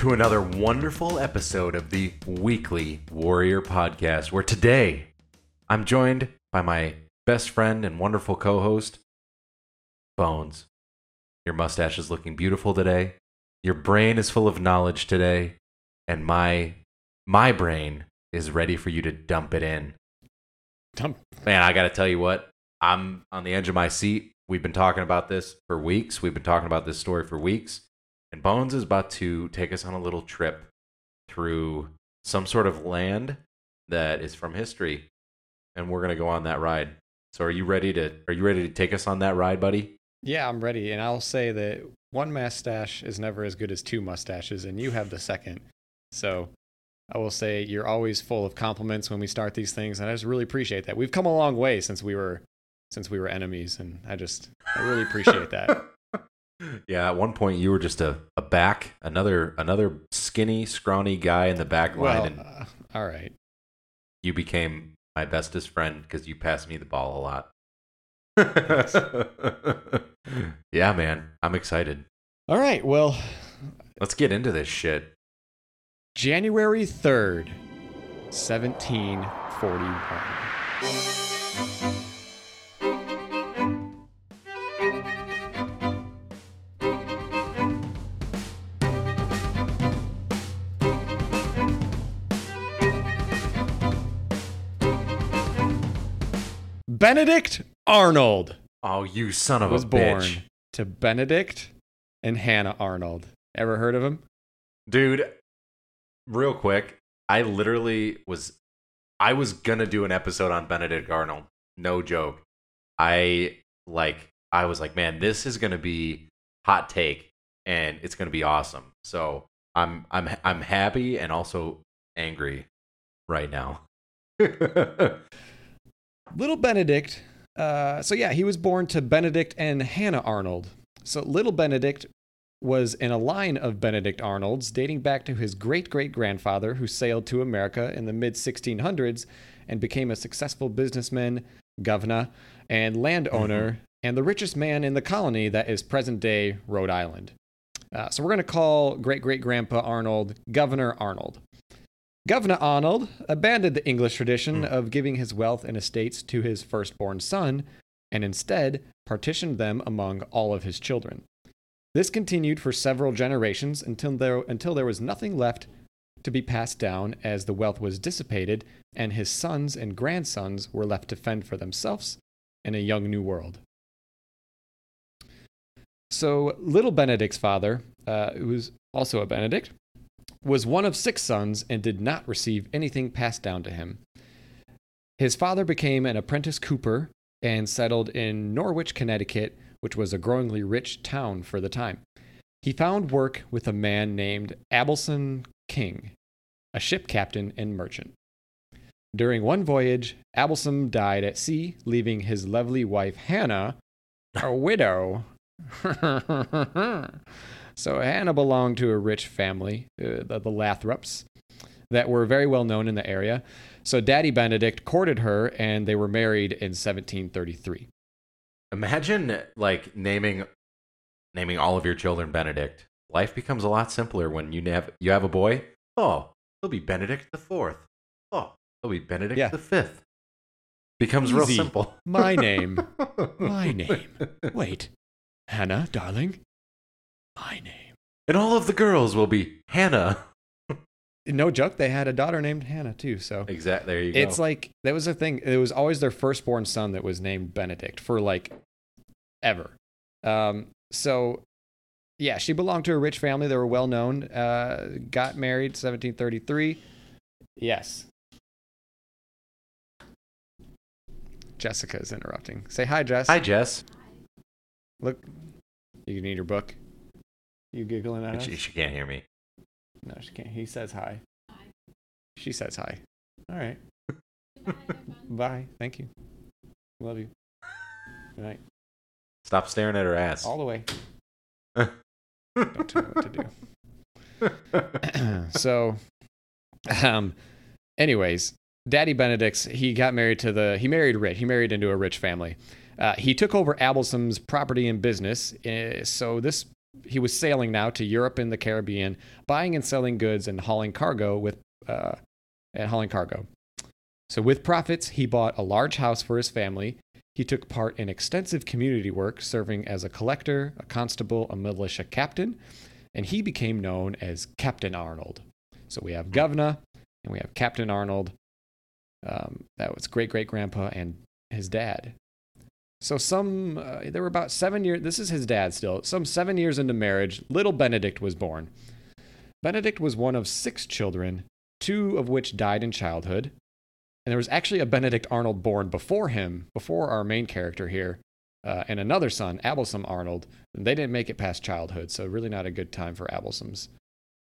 to another wonderful episode of the Weekly Warrior Podcast, where today I'm joined by my best friend and wonderful co host, Bones. Your mustache is looking beautiful today. Your brain is full of knowledge today. And my my brain is ready for you to dump it in. Dump. Man, I got to tell you what, I'm on the edge of my seat. We've been talking about this for weeks. We've been talking about this story for weeks. And Bones is about to take us on a little trip through some sort of land that is from history. And we're going to go on that ride. So are you ready to are you ready to take us on that ride, buddy? Yeah, I'm ready. And I'll say that one mustache is never as good as two mustaches, and you have the second. So I will say you're always full of compliments when we start these things, and I just really appreciate that. We've come a long way since we were since we were enemies, and I just I really appreciate that. Yeah, at one point you were just a, a back, another another skinny, scrawny guy in the back line, well, and uh, all right. you became my bestest friend because you passed me the ball a lot. yeah, man, I'm excited. All right. Well, Let's get into this shit. January 3rd, 1741. Benedict Arnold Oh, you son of a! was a born bitch, to Benedict and Hannah Arnold. Ever heard of him? dude. Real quick, I literally was, I was gonna do an episode on Benedict Arnold. No joke. I like, I was like, man, this is gonna be hot take, and it's gonna be awesome. So I'm, I'm, I'm happy and also angry right now. Little Benedict. Uh, so yeah, he was born to Benedict and Hannah Arnold. So little Benedict was in a line of Benedict Arnolds dating back to his great great grandfather who sailed to America in the mid 1600s and became a successful businessman, governor, and landowner, and the richest man in the colony that is present day Rhode Island. Uh, so we're going to call great great grandpa Arnold Governor Arnold. Governor Arnold abandoned the English tradition of giving his wealth and estates to his firstborn son, and instead partitioned them among all of his children. This continued for several generations until there, until there was nothing left to be passed down as the wealth was dissipated and his sons and grandsons were left to fend for themselves in a young new world. So, little Benedict's father, uh, who was also a Benedict, was one of six sons and did not receive anything passed down to him. His father became an apprentice cooper and settled in Norwich, Connecticut, which was a growingly rich town for the time. He found work with a man named Absalom King, a ship captain and merchant. During one voyage, Absalom died at sea, leaving his lovely wife Hannah, a widow. so Hannah belonged to a rich family, uh, the, the Lathrops, that were very well known in the area. So Daddy Benedict courted her, and they were married in 1733. Imagine like naming naming all of your children Benedict. Life becomes a lot simpler when you have you have a boy. Oh, he'll be Benedict the fourth. Oh, he'll be Benedict Yeah. the fifth. Becomes real simple. My name. My name. Wait, Hannah, darling. My name. And all of the girls will be Hannah. No joke, they had a daughter named Hannah too. So exactly, There you go. it's like that was the thing. It was always their firstborn son that was named Benedict for like ever. Um, so yeah, she belonged to a rich family. They were well known. Uh, got married 1733. Yes. Jessica is interrupting. Say hi, Jess. Hi, Jess. Look, you need your book. You giggling at us? She, she can't hear me. No, she can't. He says hi. hi. She says hi. All right. Bye. Thank you. Love you. Good night. Stop staring at her ass. All the way. Don't tell me what to do. so, um, anyways, Daddy Benedict's he got married to the he married rich. He married into a rich family. Uh, he took over Absalom's property and business. Uh, so this he was sailing now to Europe and the Caribbean, buying and selling goods and hauling cargo with uh, and hauling cargo. So with profits, he bought a large house for his family. He took part in extensive community work, serving as a collector, a constable, a militia captain, and he became known as Captain Arnold. So we have Governor and we have Captain Arnold. Um, that was great great grandpa and his dad. So some uh, there were about seven years. This is his dad still. Some seven years into marriage, little Benedict was born. Benedict was one of six children, two of which died in childhood. And there was actually a Benedict Arnold born before him, before our main character here, uh, and another son, Absalom Arnold. They didn't make it past childhood, so really not a good time for Absaloms.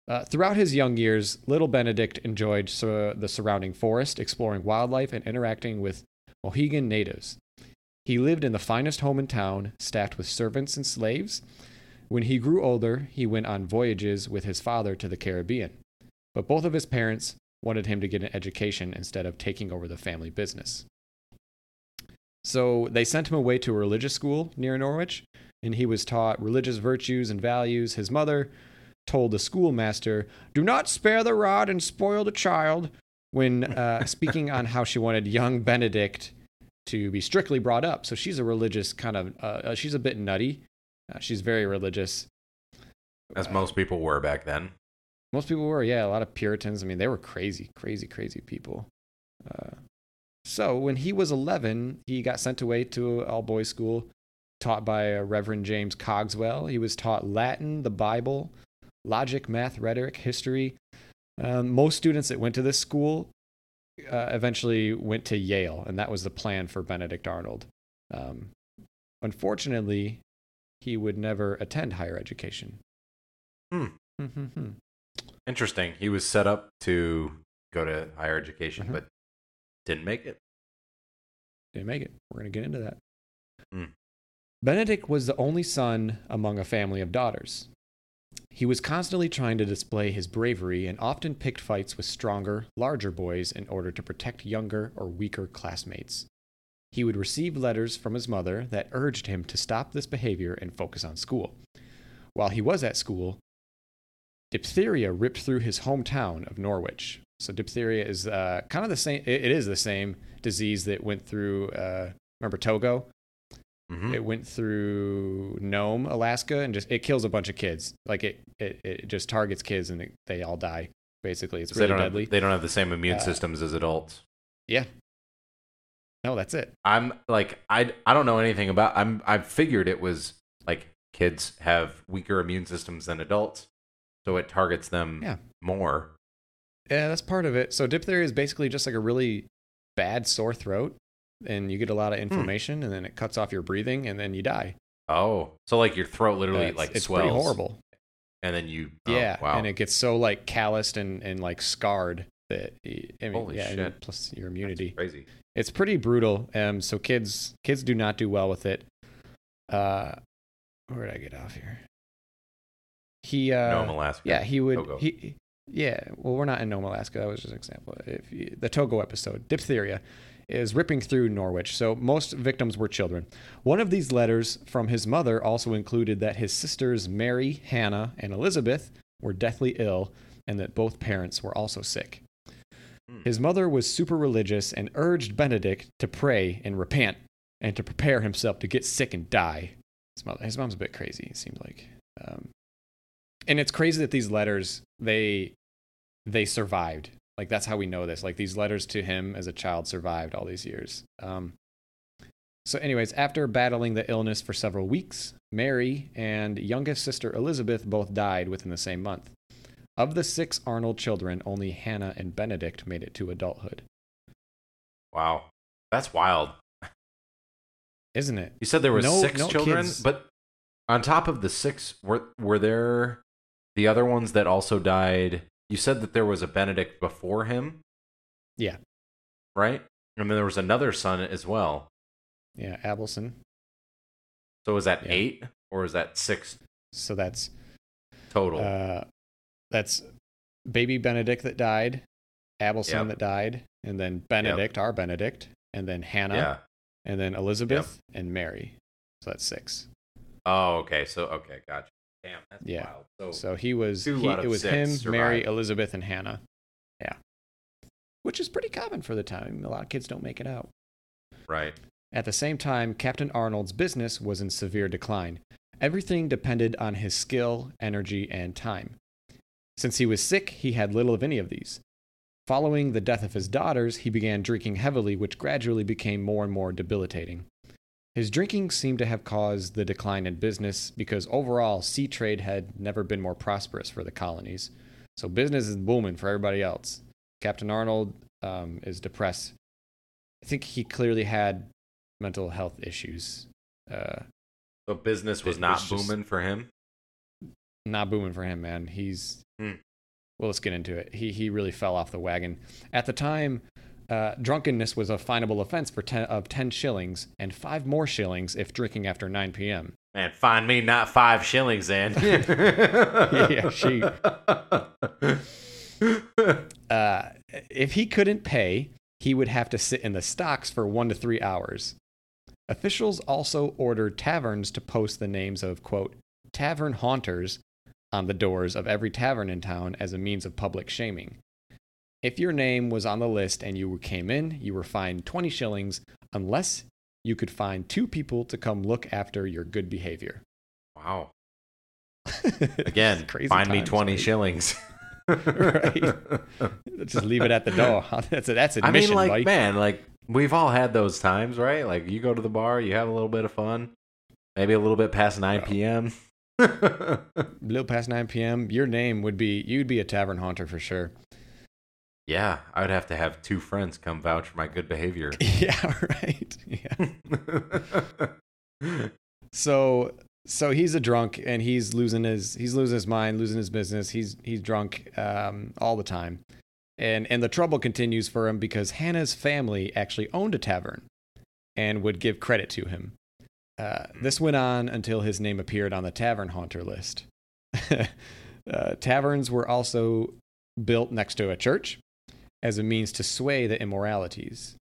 Uh, throughout his young years, little Benedict enjoyed sur- the surrounding forest, exploring wildlife and interacting with Mohegan natives. He lived in the finest home in town, staffed with servants and slaves. When he grew older, he went on voyages with his father to the Caribbean. But both of his parents wanted him to get an education instead of taking over the family business. So they sent him away to a religious school near Norwich, and he was taught religious virtues and values. His mother told the schoolmaster, Do not spare the rod and spoil the child, when uh, speaking on how she wanted young Benedict to be strictly brought up. So she's a religious kind of, uh, uh, she's a bit nutty. Uh, she's very religious. As most people were back then. Most people were, yeah, a lot of Puritans. I mean, they were crazy, crazy, crazy people. Uh, so when he was 11, he got sent away to an all boys school taught by uh, Reverend James Cogswell. He was taught Latin, the Bible, logic, math, rhetoric, history. Um, most students that went to this school uh, eventually went to Yale, and that was the plan for Benedict Arnold. Um, unfortunately, he would never attend higher education. Hmm. Interesting. He was set up to go to higher education, Mhm. but didn't make it. Didn't make it. We're going to get into that. Hmm. Benedict was the only son among a family of daughters. He was constantly trying to display his bravery and often picked fights with stronger, larger boys in order to protect younger or weaker classmates. He would receive letters from his mother that urged him to stop this behavior and focus on school. While he was at school, diphtheria ripped through his hometown of Norwich. So diphtheria is uh, kind of the same. It, is the same disease that went through. Uh, remember Togo? Mhm. It went through Nome, Alaska, and just it kills a bunch of kids. Like it, it, it just targets kids and it, they all die. Basically, it's they, really don't deadly. have, they don't have the same immune Uh, systems as adults. yeah. No, that's it. I'm like I I don't know anything about I'm I figured it was like kids have weaker immune systems than adults, so it targets them Yeah. more. Yeah, that's part of it. So diphtheria is basically just like a really bad sore throat, and you get a Hmm. lot of inflammation, and then it cuts off your breathing, and then you die. Oh, so like your throat literally That's- like it's swells, pretty horrible. and then you oh, yeah, wow and it gets so like calloused and, and like scarred that I mean, Holy yeah, and shit. plus your That's immunity. crazy. It's pretty brutal. Um, so kids kids do not do well with it. Uh, where did I get off here? He uh, Nome, Alaska. yeah, he would Togo. he yeah. Well, we're not in Nome, Alaska. That was just an example. If you, the Togo episode, diphtheria is ripping through Norwich. So most victims were children. One of these letters from his mother also included that his sisters Mary, Hannah, and Elizabeth were deathly ill, and that both parents were also sick. Hmm. His mother was super religious and urged Benedict to pray and repent and to prepare himself to get sick and die. His, mother, his mom's a bit crazy, it seems like. Um, and it's crazy that these letters they they survived. Like that's how we know this. Like these letters to him as a child survived all these years. Um, so, anyways, after battling the illness for several weeks, Mary and youngest sister Elizabeth both died within the same month. Of the six Arnold children, only Hannah and Benedict made it to adulthood. Wow, that's wild. Isn't it? You said there were No- six no children, kids. but on top of the six, were were there the other ones that also died? You said that there was a Benedict before him, Yeah. right? And then there was another son as well. Yeah, Absalom. So was that Yeah. eight or is that six So that's total? uh, that's baby Benedict that died, Absalom Yep. that died, and then Benedict, our Benedict, and then Hannah, yeah. and then Elizabeth and Mary. So that's six. Oh, okay. So okay, gotcha. Damn, that's Yeah. wild. So, So he was he, it was him, Mary. Elizabeth, and Hannah. Yeah. Which is pretty common for the time. A lot of kids don't make it out. right. At the same time, Captain Arnold's business was in severe decline. Everything depended on his skill, energy, and time. Since he was sick, he had little of any of these. Following the death of his daughters, he began drinking heavily, which gradually became more and more debilitating. His drinking seemed to have caused the decline in business because overall, sea trade had never been more prosperous for the colonies. So business is booming for everybody else. Captain Arnold um, is depressed. I think he clearly had mental health issues. Uh, So business was not was booming for him. not booming for him, man. He's Hmm. well. Let's get into it. He he really fell off the wagon. At the time, uh, drunkenness was a finable offense for ten of ten shillings and five more shillings if drinking after nine p.m. Man, find me not five shillings then. Yeah, she- Uh, if he couldn't pay, he would have to sit in the stocks for one to three hours. Officials also ordered taverns to post the names of, quote, tavern haunters on the doors of every tavern in town as a means of public shaming. If your name was on the list and you came in, you were fined 20 shillings unless you could find two people to come look after your good behavior. wow. Again, Crazy find me times, 20 right? shillings. Right. Just leave it at the door. That's a, that's I mean, like, buddy. man, like, we've all had those times, right? Like, you go to the bar, you have a little bit of fun, maybe a little bit past 9 Bro. p.m. A little past 9 p.m. Your name would be you'd be a tavern haunter for sure. Yeah, I would have to have two friends come vouch for my good behavior. Yeah, right. Yeah. So so he's a drunk and he's losing his he's losing his mind, losing his business. He's he's drunk um, all the time, and and the trouble continues for him because Hannah's family actually owned a tavern, and would give credit to him. Uh, this went on until his name appeared on the tavern haunter list. uh, taverns were also built next to a church as a means to sway the immoralities.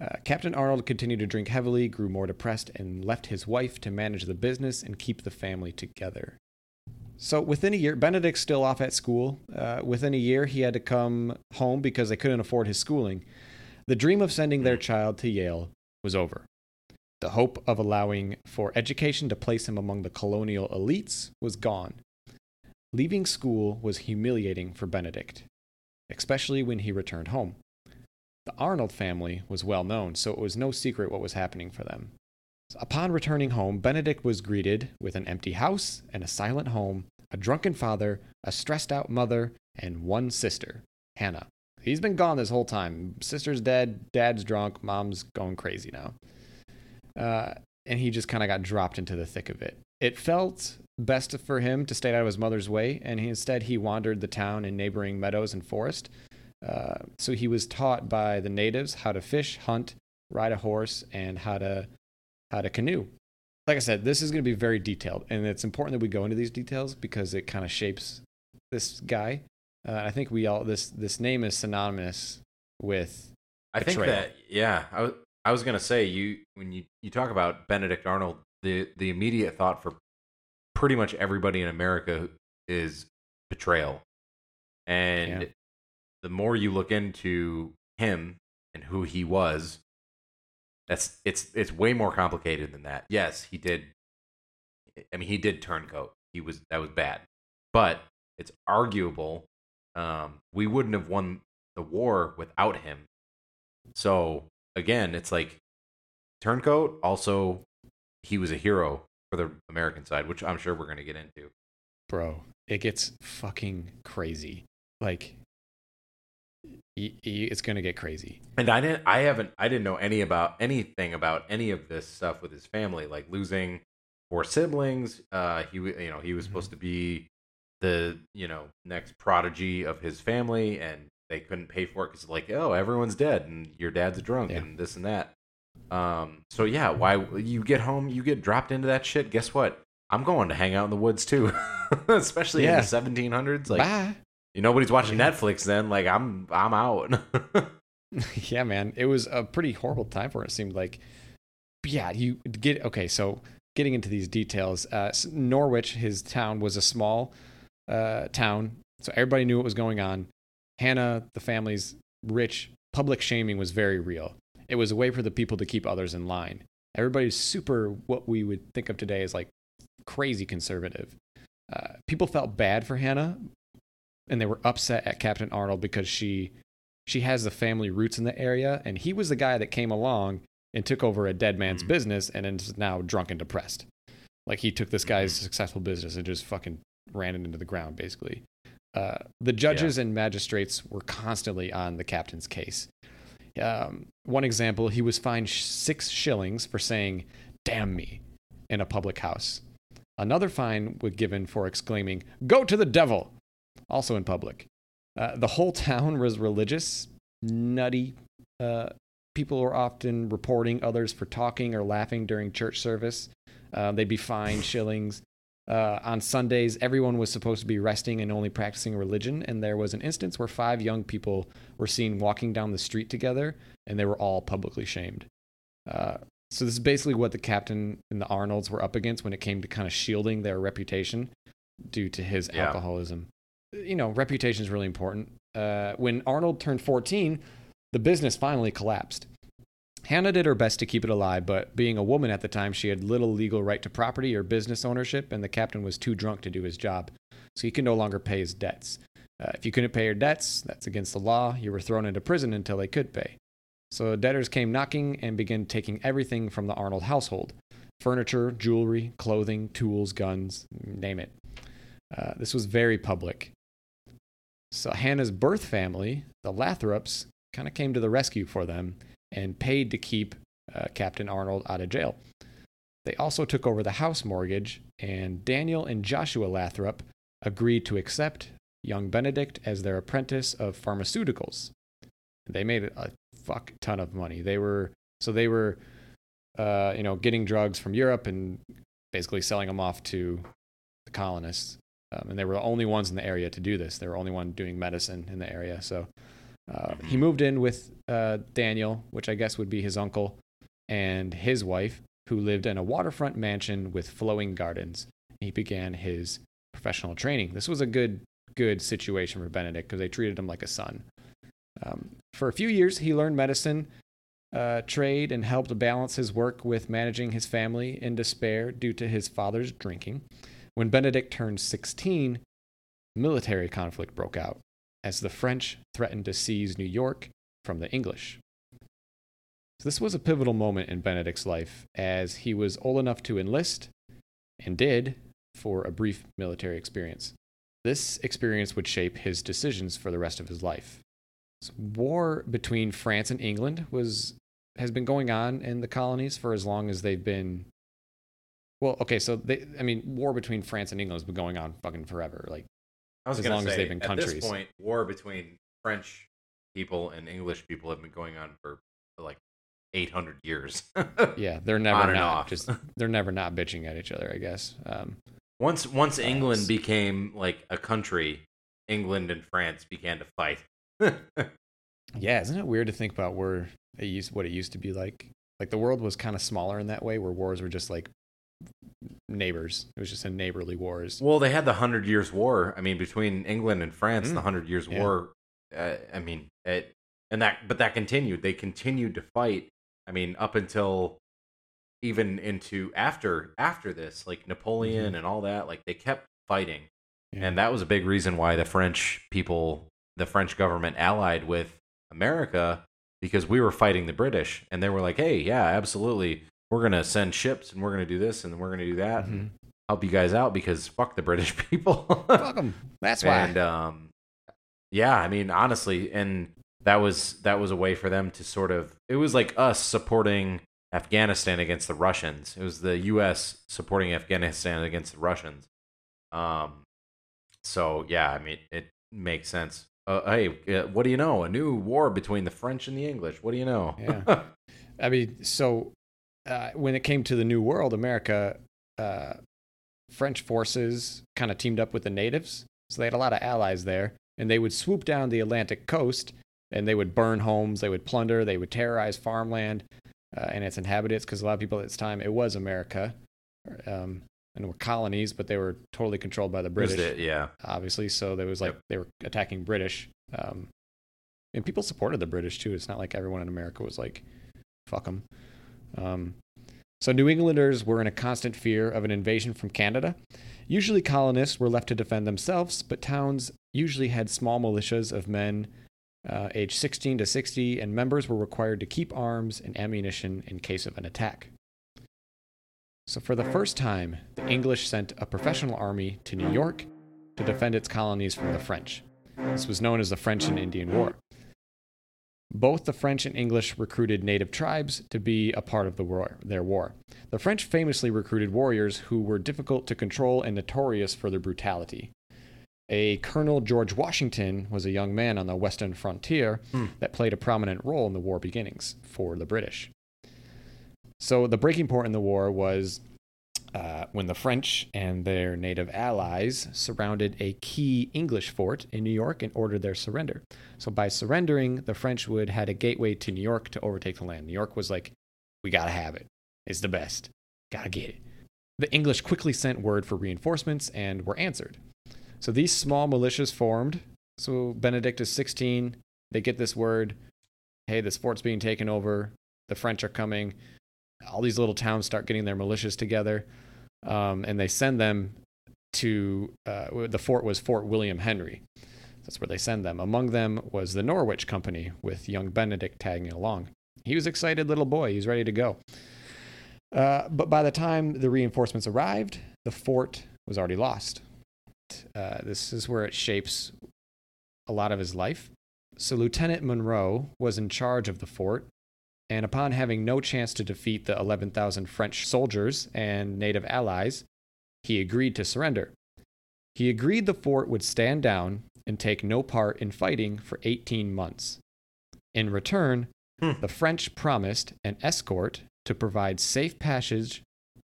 Uh, Captain Arnold continued to drink heavily, grew more depressed, and left his wife to manage the business and keep the family together. So within a year, Benedict's still off at school. Uh, within a year, he had to come home because they couldn't afford his schooling. The dream of sending their child to Yale was over. The hope of allowing for education to place him among the colonial elites was gone. Leaving school was humiliating for Benedict, especially when he returned home. The Arnold family was well known, so it was no secret what was happening for them. Upon returning home, Benedict was greeted with an empty house and a silent home, a drunken father, a stressed out mother, and one sister, Hannah. He's been gone this whole time. Sister's dead, dad's drunk, mom's going crazy now. Uh, and he just kind of got dropped into the thick of it. It felt best for him to stay out of his mother's way, and he, instead he wandered the town in neighboring meadows and forest. Uh, so he was taught by the natives how to fish, hunt, ride a horse, and how to how to canoe. Like I said, this is going to be very detailed, and it's important that we go into these details because it kind of shapes this guy. Uh, I think we all this this name is synonymous with I think Betrayal. that yeah, I was I was gonna say you when you you talk about Benedict Arnold, the the immediate thought for pretty much everybody in America is betrayal, and Yeah. the more you look into him and who he was, that's it's it's way more complicated than that. Yes, he did. I mean, he did turncoat. He was that was bad, but it's arguable. Um, we wouldn't have won the war without him. So again, it's like turncoat. Also, he was a hero for the American side, which I'm sure we're going to get into. bro. It gets fucking crazy. Like y- y- it's going to get crazy. And I didn't. I haven't. I didn't know any about anything about any of this stuff with his family, like losing four siblings. Uh, he, you know, he was Mhm. supposed to be the, you know, next prodigy of his family, and they couldn't pay for it because like oh everyone's dead and your dad's drunk Yeah. and this and that. Um, so yeah, why you get home, you get dropped into that shit. Guess what? I'm going to hang out in the woods too, especially Yeah. in the 1700s. Like Bye. you nobody's watching Yeah. Netflix then. Like I'm I'm out. yeah, man, it was a pretty horrible time for it. It seemed like, But yeah, you get okay. So getting into these details, uh, Norwich, his town was a small uh, town, so everybody knew what was going on. Hannah, the family's rich, public shaming was very real. It was a way for the people to keep others in line. Everybody's super what we would think of today as like crazy conservative. Uh, people felt bad for Hannah, and they were upset at Captain Arnold because she she has the family roots in the area, and he was the guy that came along and took over a dead man's Mhm. business and is now drunk and depressed. Like he took this guy's successful business and just fucking ran it into the ground, basically. Uh, the judges and magistrates were constantly on the captain's case. Um, one example, he was fined six shillings for saying "damn me" in a public house. Another fine was given for exclaiming "Go to the devil!" also in public. Uh, the whole town was religious, nutty. Uh, people were often reporting others for talking or laughing during church service. Uh, they'd be fined shillings. Uh, on Sundays, everyone was supposed to be resting and only practicing religion. And there was an instance where five young people were seen walking down the street together, and they were all publicly shamed. Uh, so this is basically what the captain and the Arnolds were up against when it came to kind of shielding their reputation due to his Yeah. alcoholism. You know, reputation is really important. Uh, when Arnold turned 14, the business finally collapsed. Hannah did her best to keep it alive, but being a woman at the time, she had little legal right to property or business ownership, and the captain was too drunk to do his job. So he could no longer pay his debts. Uh, if you couldn't pay your debts, that's against the law. You were thrown into prison until they could pay. So debtors came knocking and began taking everything from the Arnold household furniture, jewelry, clothing, tools, guns, name it. Uh, this was very public. So Hannah's birth family, the Lathrops, kind of came to the rescue for them and paid to keep uh, Captain Arnold out of jail. They also took over the house mortgage, and Daniel and Joshua Lathrop agreed to accept young Benedict as their apprentice of pharmaceuticals. They made a fuck ton of money. They were so they were, uh, you know, getting drugs from Europe and basically selling them off to the colonists. Um, and they were the only ones in the area to do this. They were the only one doing medicine in the area. So uh, he moved in with uh, Daniel, which I guess would be his uncle, and his wife, who lived in a waterfront mansion with flowing gardens. He began his professional training. This was a good, good situation for Benedict because they treated him like a son. Um, for a few years, he learned medicine, uh, trade, and helped balance his work with managing his family in despair due to his father's drinking. When Benedict turned 16, military conflict broke out as the French threatened to seize New York from the English. So this was a pivotal moment in Benedict's life as he was old enough to enlist and did for a brief military experience. This experience would shape his decisions for the rest of his life. So war between France and England was has been going on in the colonies for as long as they've been well, okay, so they I mean war between France and England has been going on fucking forever. Like I was As long as they've been at countries. this point, war between French people and English people have been going on for like 800 years. yeah, they're never On not just they're never not bitching at each other, I guess. Um Once once England became like a country, England and France began to fight. Yeah, isn't it weird to think about where it used what it used to be like? Like the world was kind of smaller in that way, where wars were just like neighbors. It was just a neighborly wars. well, they had the Hundred Years' War. I mean, between England and France, Mm. the Hundred Years' Yeah. War. Uh, I mean, it and that, but that continued. They continued to fight. I mean, up until even into after after this, like Napoleon and all that. Like they kept fighting. Yeah. And that was a big reason why the French people, the French government allied with America because we were fighting the British. And they were like, hey, yeah, absolutely. We're going to send ships and we're going to do this and we're going to do that and Mhm. help you guys out because fuck the British people. Fuck 'em. That's why. and um, yeah, I mean, honestly, and that was that was a way for them to sort of it was like us supporting Afghanistan against the Russians. It was the U.S. supporting Afghanistan against the Russians. Um, so yeah, I mean, it makes sense. Uh, hey, uh, what do you know? A new war between the French and the English. What do you know? Yeah. I mean, so uh, when it came to the New World, America, uh, French forces kind of teamed up with the natives. So they had a lot of allies there, and they would swoop down the Atlantic coast and they would burn homes, they would plunder, they would terrorize farmland uh, and its inhabitants because a lot of people at this time, it was America. Um, and were colonies, but they were totally controlled by the British it? Yeah. obviously. So there was like Yep. they were attacking British, um, and people supported the British too. It's not like everyone in America was like, "Fuck them." Um, so New Englanders were in a constant fear of an invasion from Canada. Usually, colonists were left to defend themselves, but towns usually had small militias of men uh, aged 16 to 60, and members were required to keep arms and ammunition in case of an attack. So, for the first time, the English sent a professional army to New York to defend its colonies from the French. This was known as the French and Indian War. Both the French and English recruited native tribes to be a part of the war, their war. The French famously recruited warriors who were difficult to control and notorious for their brutality. A Colonel George Washington was a young man on the western frontier hmm. that played a prominent role in the war beginnings for the British. So the breaking point in the war was uh, when the French and their native allies surrounded a key English fort in New York and ordered their surrender. So by surrendering, the French would had a gateway to New York to overtake the land. New York was like, "We gotta have it. It's the best. Gotta get it." The English quickly sent word for reinforcements and were answered. So these small militias formed. So Benedict is 16. They get this word, "Hey, this fort's being taken over. The French are coming." All these little towns start getting their militias together, um, and they send them to uh, the fort was Fort William Henry. That's where they send them. Among them was the Norwich Company with young Benedict tagging along. He was excited little boy. He was ready to go. Uh, but by the time the reinforcements arrived, the fort was already lost. Uh, this is where it shapes a lot of his life. So Lieutenant Monro was in charge of the fort and upon having no chance to defeat the 11,000 French soldiers and native allies, he agreed to surrender. He agreed the fort would stand down and take no part in fighting for 18 months. In return, Hmm. the French promised an escort to provide safe passage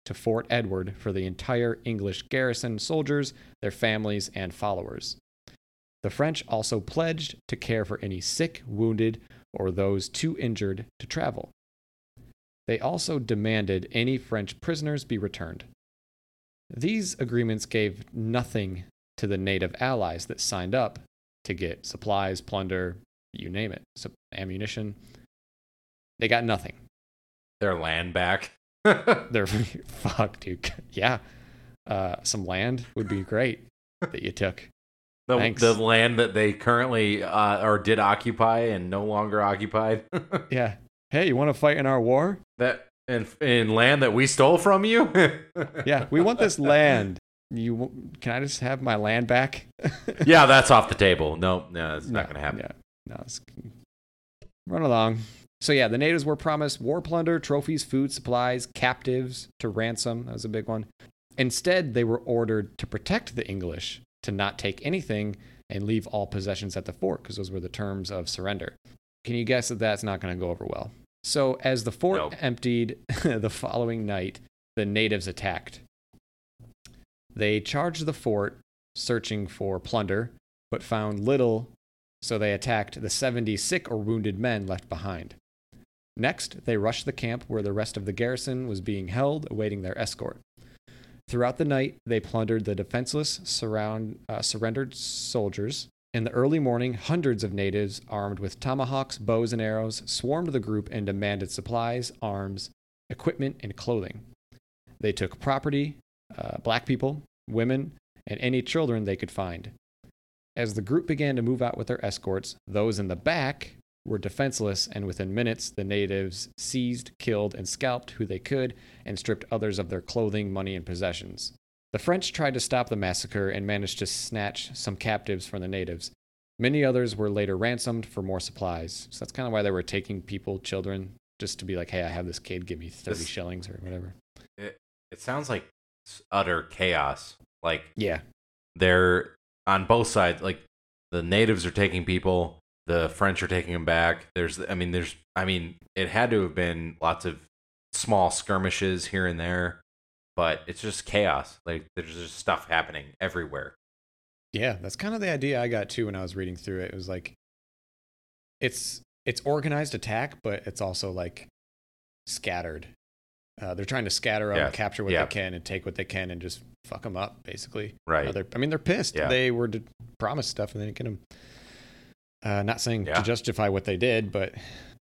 to Fort Edward for the entire English garrison soldiers, their families, and followers. The French also pledged to care for any sick, wounded, or those too injured to travel. They also demanded any French prisoners be returned. These agreements gave nothing to the native allies that signed up to get supplies, plunder, you name it, ammunition. They got nothing. Their land back. They're fuck, dude. Yeah, uh, some land would be great that you took. The, Thanks. the land that they currently uh, or did occupy and no longer occupied. Yeah. Hey, you want to fight in our war? that in, in land that we stole from you. Yeah, we want this land. You can I just have my land back? yeah, that's off the table. No, no, it's not going to happen. Yeah, no, it's, run along. So yeah, the natives were promised war plunder, trophies, food, supplies, captives to ransom. That was a big one. Instead, they were ordered to protect the English, to not take anything and leave all possessions at the fort, because those were the terms of surrender. Can you guess that that's not going to go over well? So as the fort Nope. emptied the following night, the natives attacked. They charged the fort, searching for plunder, but found little, so they attacked the 70 sick or wounded men left behind. Next, they rushed the camp where the rest of the garrison was being held, awaiting their escort. Throughout the night, they plundered the defenseless, surround, uh, surrendered soldiers. In the early morning, hundreds of natives, armed with tomahawks, bows, and arrows, swarmed the group and demanded supplies, arms, equipment, and clothing. They took property, uh, black people, women, and any children they could find. As the group began to move out with their escorts, those in the back were defenseless, and within minutes, the natives seized, killed, and scalped who they could and stripped others of their clothing, money, and possessions. The French tried to stop the massacre and managed to snatch some captives from the natives. Many others were later ransomed for more supplies. So that's kind of why they were taking people, children, just to be like, hey, I have this kid, give me 30 This- shillings or whatever. It, it sounds like utter chaos. Like Yeah. they're on both sides. Like the natives are taking people, the French are taking them back. There's, I mean, there's, I mean, it had to have been lots of small skirmishes here and there, but it's just chaos. Like there's just stuff happening everywhere. Yeah, that's kind of the idea I got too when I was reading through it. It was like it's it's organized attack, but it's also like scattered. Uh, they're trying to scatter them, Yeah, capture what yeah. they can, and take what they can, and just fuck them up, basically. Right. Uh, I mean, they're pissed. Yeah. They were to promise stuff, and they didn't get them. Uh, not saying Yeah. to justify what they did, but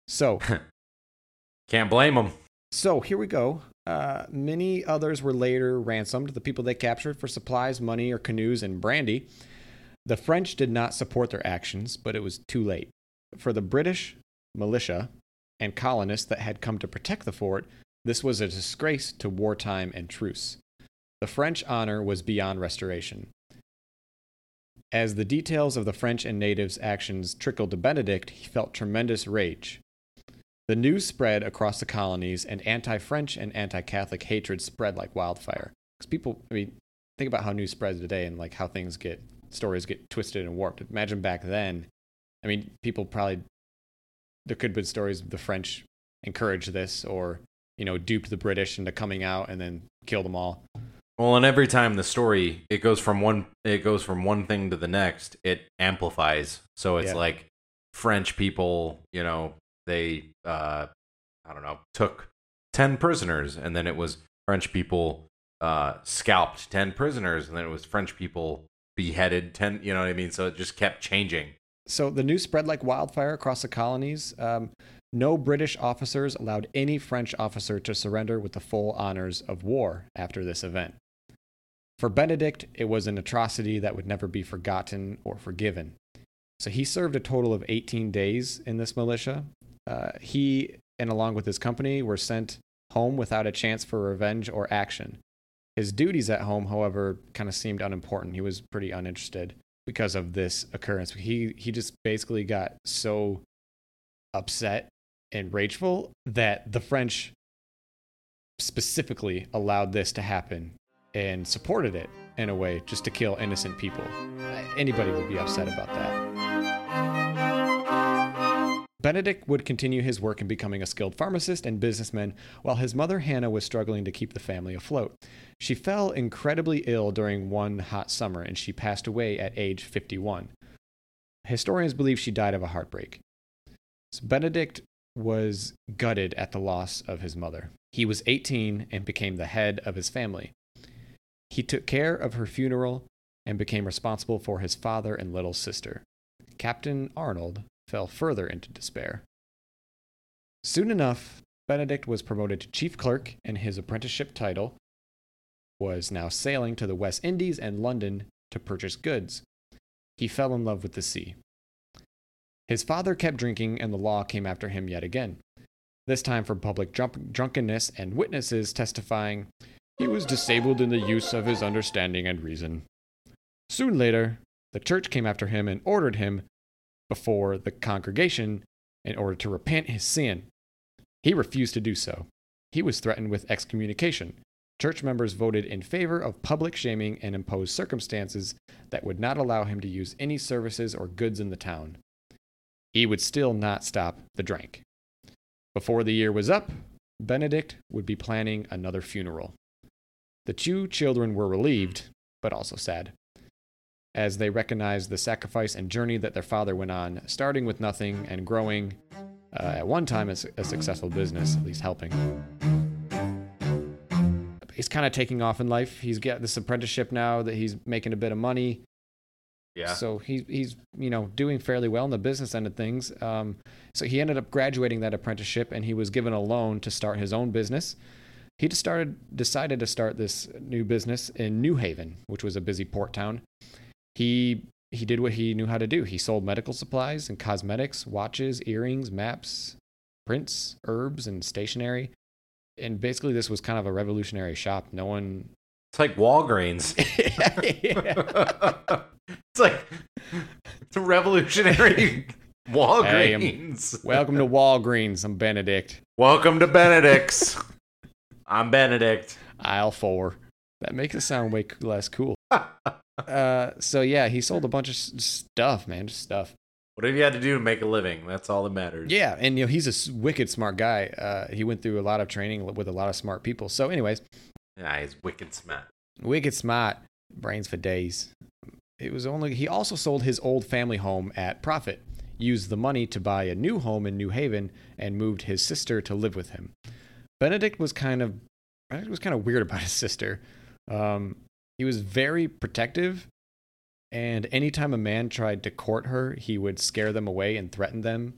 so Can't blame them. so here we go. Uh, many others were later ransomed, the people they captured for supplies, money, or canoes and brandy. The French did not support their actions, but it was too late. For the British militia and colonists that had come to protect the fort, this was a disgrace to wartime and truce. The French honor was beyond restoration. As the details of the French and natives' actions trickled to Benedict, he felt tremendous rage. The news spread across the colonies, and anti French and anti Catholic hatred spread like wildfire. Because people, I mean, think about how news spreads today and like how things get, stories get twisted and warped. Imagine back then, I mean, people probably, there could have been stories of the French encouraged this or, you know, duped the British into coming out and then killed them all. Well, and every time the story it goes from one it goes from one thing to the next, it amplifies. So it's Yeah. like French people, you know, they uh I don't know, took 10 prisoners and then it was French people uh scalped 10 prisoners and then it was French people beheaded 10, you know what I mean? So it just kept changing. So the news spread like wildfire across the colonies. Um, no British officers allowed any French officer to surrender with the full honors of war after this event. For Benedict, it was an atrocity that would never be forgotten or forgiven. So he served a total of 18 days in this militia. Uh, he, and along with his company, were sent home without a chance for revenge or action. His duties at home, however, kind of seemed unimportant. He was pretty uninterested because of this occurrence. He he just basically got so upset and rageful that the French specifically allowed this to happen and supported it in a way just to kill innocent people. Anybody would be upset about that. Benedict would continue his work in becoming a skilled pharmacist and businessman while his mother Hannah was struggling to keep the family afloat. She fell incredibly ill during one hot summer and she passed away at age 51. Historians believe she died of a heartbreak. So Benedict was gutted at the loss of his mother. He was 18 and became the head of his family. He took care of her funeral and became responsible for his father and little sister. Captain Arnold fell further into despair. Soon enough, Benedict was promoted to chief clerk, and his apprenticeship title was now sailing to the West Indies and London to purchase goods. He fell in love with the sea. His father kept drinking, and the law came after him yet again. This time for public drunk- drunkenness and witnesses testifying he was disabled in the use of his understanding and reason. Soon later, the church came after him and ordered him before the congregation in order to repent his sin. He refused to do so. He was threatened with excommunication. Church members voted in favor of public shaming and imposed circumstances that would not allow him to use any services or goods in the town. He would still not stop the drink. Before the year was up, Benedict would be planning another funeral. The two children were relieved, but also sad, as they recognized the sacrifice and journey that their father went on, starting with nothing and growing uh, at one time as a successful business, at least helping. He's kind of taking off in life. He's got this apprenticeship now that he's making a bit of money. Yeah. So he's he's you know doing fairly well in the business end of things. Um, so he ended up graduating that apprenticeship, and he was given a loan to start his own business. He just started decided to start this new business in New Haven, which was a busy port town. He he did what he knew how to do. He sold medical supplies and cosmetics, watches, earrings, maps, prints, herbs, and stationery. And basically, this was kind of a revolutionary shop. No one It's like Walgreens. it's like it's a revolutionary Walgreens. Welcome to Walgreens. I'm Benedict. Welcome to Benedict's. I'm Benedict. Aisle four. That makes it sound way less cool. uh, so yeah, he sold a bunch of stuff, man, just stuff. Whatever you had to do to make a living, that's all that matters. Yeah, and you know he's a wicked smart guy. Uh, he went through a lot of training with a lot of smart people. So, anyways, Nah, he's wicked smart. wicked smart, brains for days. It was only he also sold his old family home at profit, used the money to buy a new home in New Haven, and moved his sister to live with him. Benedict was kind of Benedict was kind of weird about his sister. Um, he was very protective, and anytime a man tried to court her, he would scare them away and threaten them,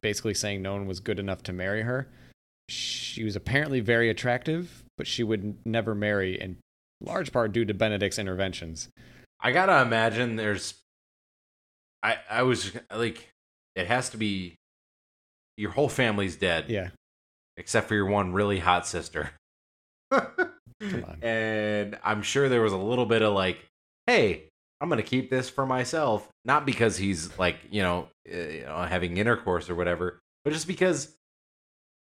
basically saying no one was good enough to marry her. She was apparently very attractive, but she would never marry, in large part due to Benedict's interventions. I gotta imagine there's. I I was like, it has to be. Your whole family's dead, Yeah, except for your one really hot sister. and I'm sure there was a little bit of like, hey, I'm gonna keep this for myself, not because he's like you know, uh, you know having intercourse or whatever, but just because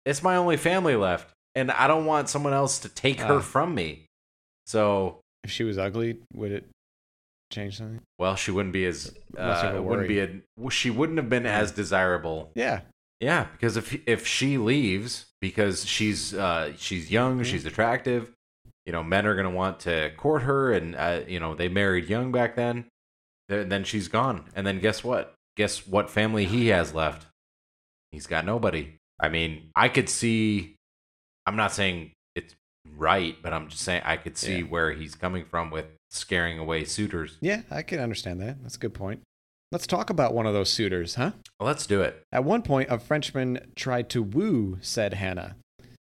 it's my only family left, and I don't want someone else to take her Ah. from me. So, If she was ugly, would it change something? well, she wouldn't be as uh, wouldn't be a, she wouldn't have been as desirable Yeah, Yeah, because if if she leaves because she's uh she's young, Mhm. she's attractive, you know, men are gonna want to court her, and uh, you know they married young back then. Then then she's gone, and then guess what? Guess what family he has left? He's got nobody. I mean, I could see. I'm not saying it's right, but I'm just saying I could see Yeah. where he's coming from with scaring away suitors. yeah, I can understand that. That's a good point. Let's talk about one of those suitors, huh? Well, let's do it. At one point, a Frenchman tried to woo said Hannah,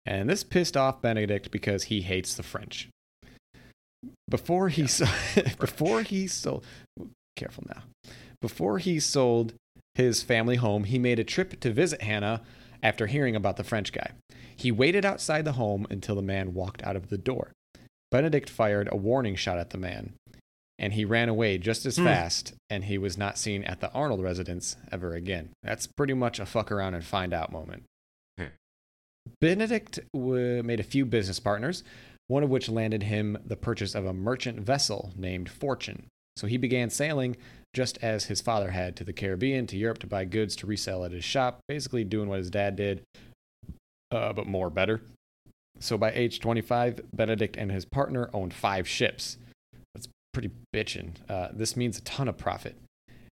and this pissed off Benedict because he hates the French. Before he so- before he sold, careful now. Before he sold his family home, he made a trip to visit Hannah after hearing about the French guy. He waited outside the home until the man walked out of the door. Benedict fired a warning shot at the man, and he ran away just as Hmm. fast, and he was not seen at the Arnold residence ever again. That's pretty much a fuck around and find out moment. Hmm. Benedict w- made a few business partners, one of which landed him the purchase of a merchant vessel named Fortune. So he began sailing just as his father had to the Caribbean, to Europe to buy goods to resell at his shop, basically doing what his dad did, uh, but more better. So by age 25, Benedict and his partner owned five ships. Pretty bitchin'. Uh, this means a ton of profit.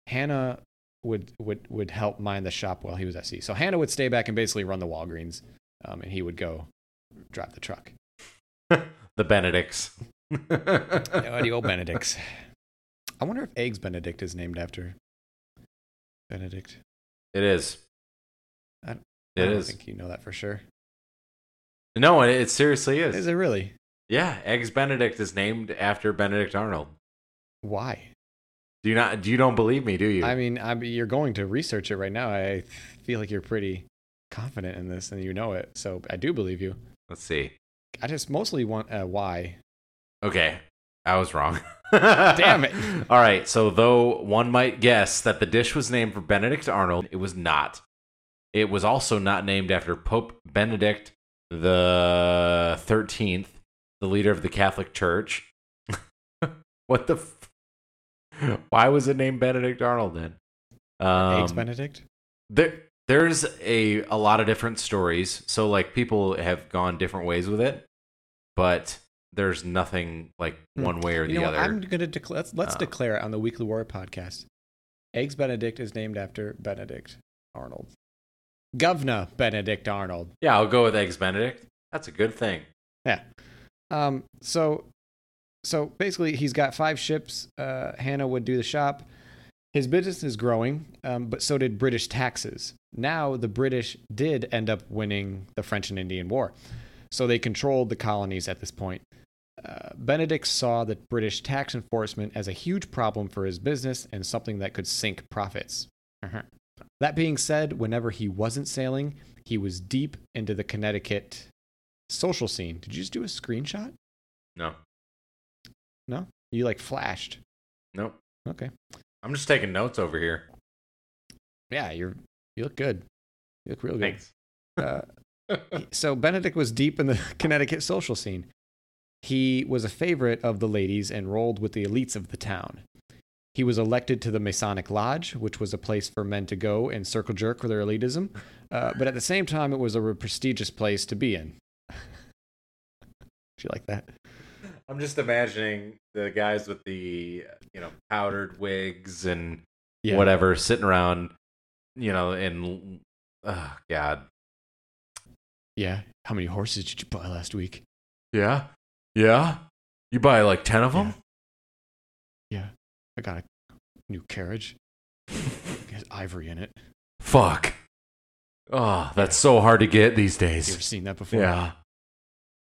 Hannah would, would, would help mind the shop while he was at sea. So Hannah would stay back and basically run the Walgreens, um, and he would go drive the truck. the Benedicts. Oh, the old Benedicts. I wonder if Eggs Benedict is named after Benedict. It is. I- It don't is. think you know that for sure. No, it, it seriously is. Is it really? Yeah, Eggs Benedict is named after Benedict Arnold. Why? Do you not? Do you don't believe me? Do you? I mean, I mean, you're going to research it right now. I feel like you're pretty confident in this and you know it. So I do believe you. Let's see. I just mostly want a why. Okay, I was wrong. Damn it. All right. So though one might guess that the dish was named for Benedict Arnold, it was not. It was also not named after Pope Benedict the Thirteenth, the leader of the Catholic Church. what the? F- Why was it named Benedict Arnold then? Um, Eggs Benedict? there there's a a lot of different stories so like people have gone different ways with it but there's nothing like Hmm. one way or You the what? other I'm declare, let's, let's Uh, declare it on the Weekly Warrior podcast. Eggs Benedict is named after Benedict Arnold. Governor Benedict Arnold. yeah i'll go with eggs benedict that's a good thing Yeah. Um. So, so basically, he's got five ships. Uh, Hannah would do the shop. His business is growing, um, but so did British taxes. Now the British did end up winning the French and Indian War, so they controlled the colonies at this point. Uh, Benedict saw the British tax enforcement as a huge problem for his business and something that could sink profits. Uh-huh. That being said, whenever he wasn't sailing, he was deep into the Connecticut social scene. Did you just do a screenshot? no No? You like flashed. nope Okay. i'm just taking notes over here Yeah, you're you look good. You look real good. thanks Uh, so Benedict was deep in the Connecticut social scene. He was a favorite of the ladies and rolled with the elites of the town. He was elected to the Masonic Lodge, which was a place for men to go and circle jerk for their elitism, uh, but at the same time, it was a prestigious place to be in. Do you like that? I'm just imagining the guys with the you know powdered wigs and Yeah. whatever sitting around, you know, and oh god, Yeah. How many horses did you buy last week? yeah, yeah. You buy like ten of them. Yeah. I got a new carriage. It has ivory in it. Fuck. Oh, that's so hard to get these days. You days. ever seen that before? Yeah.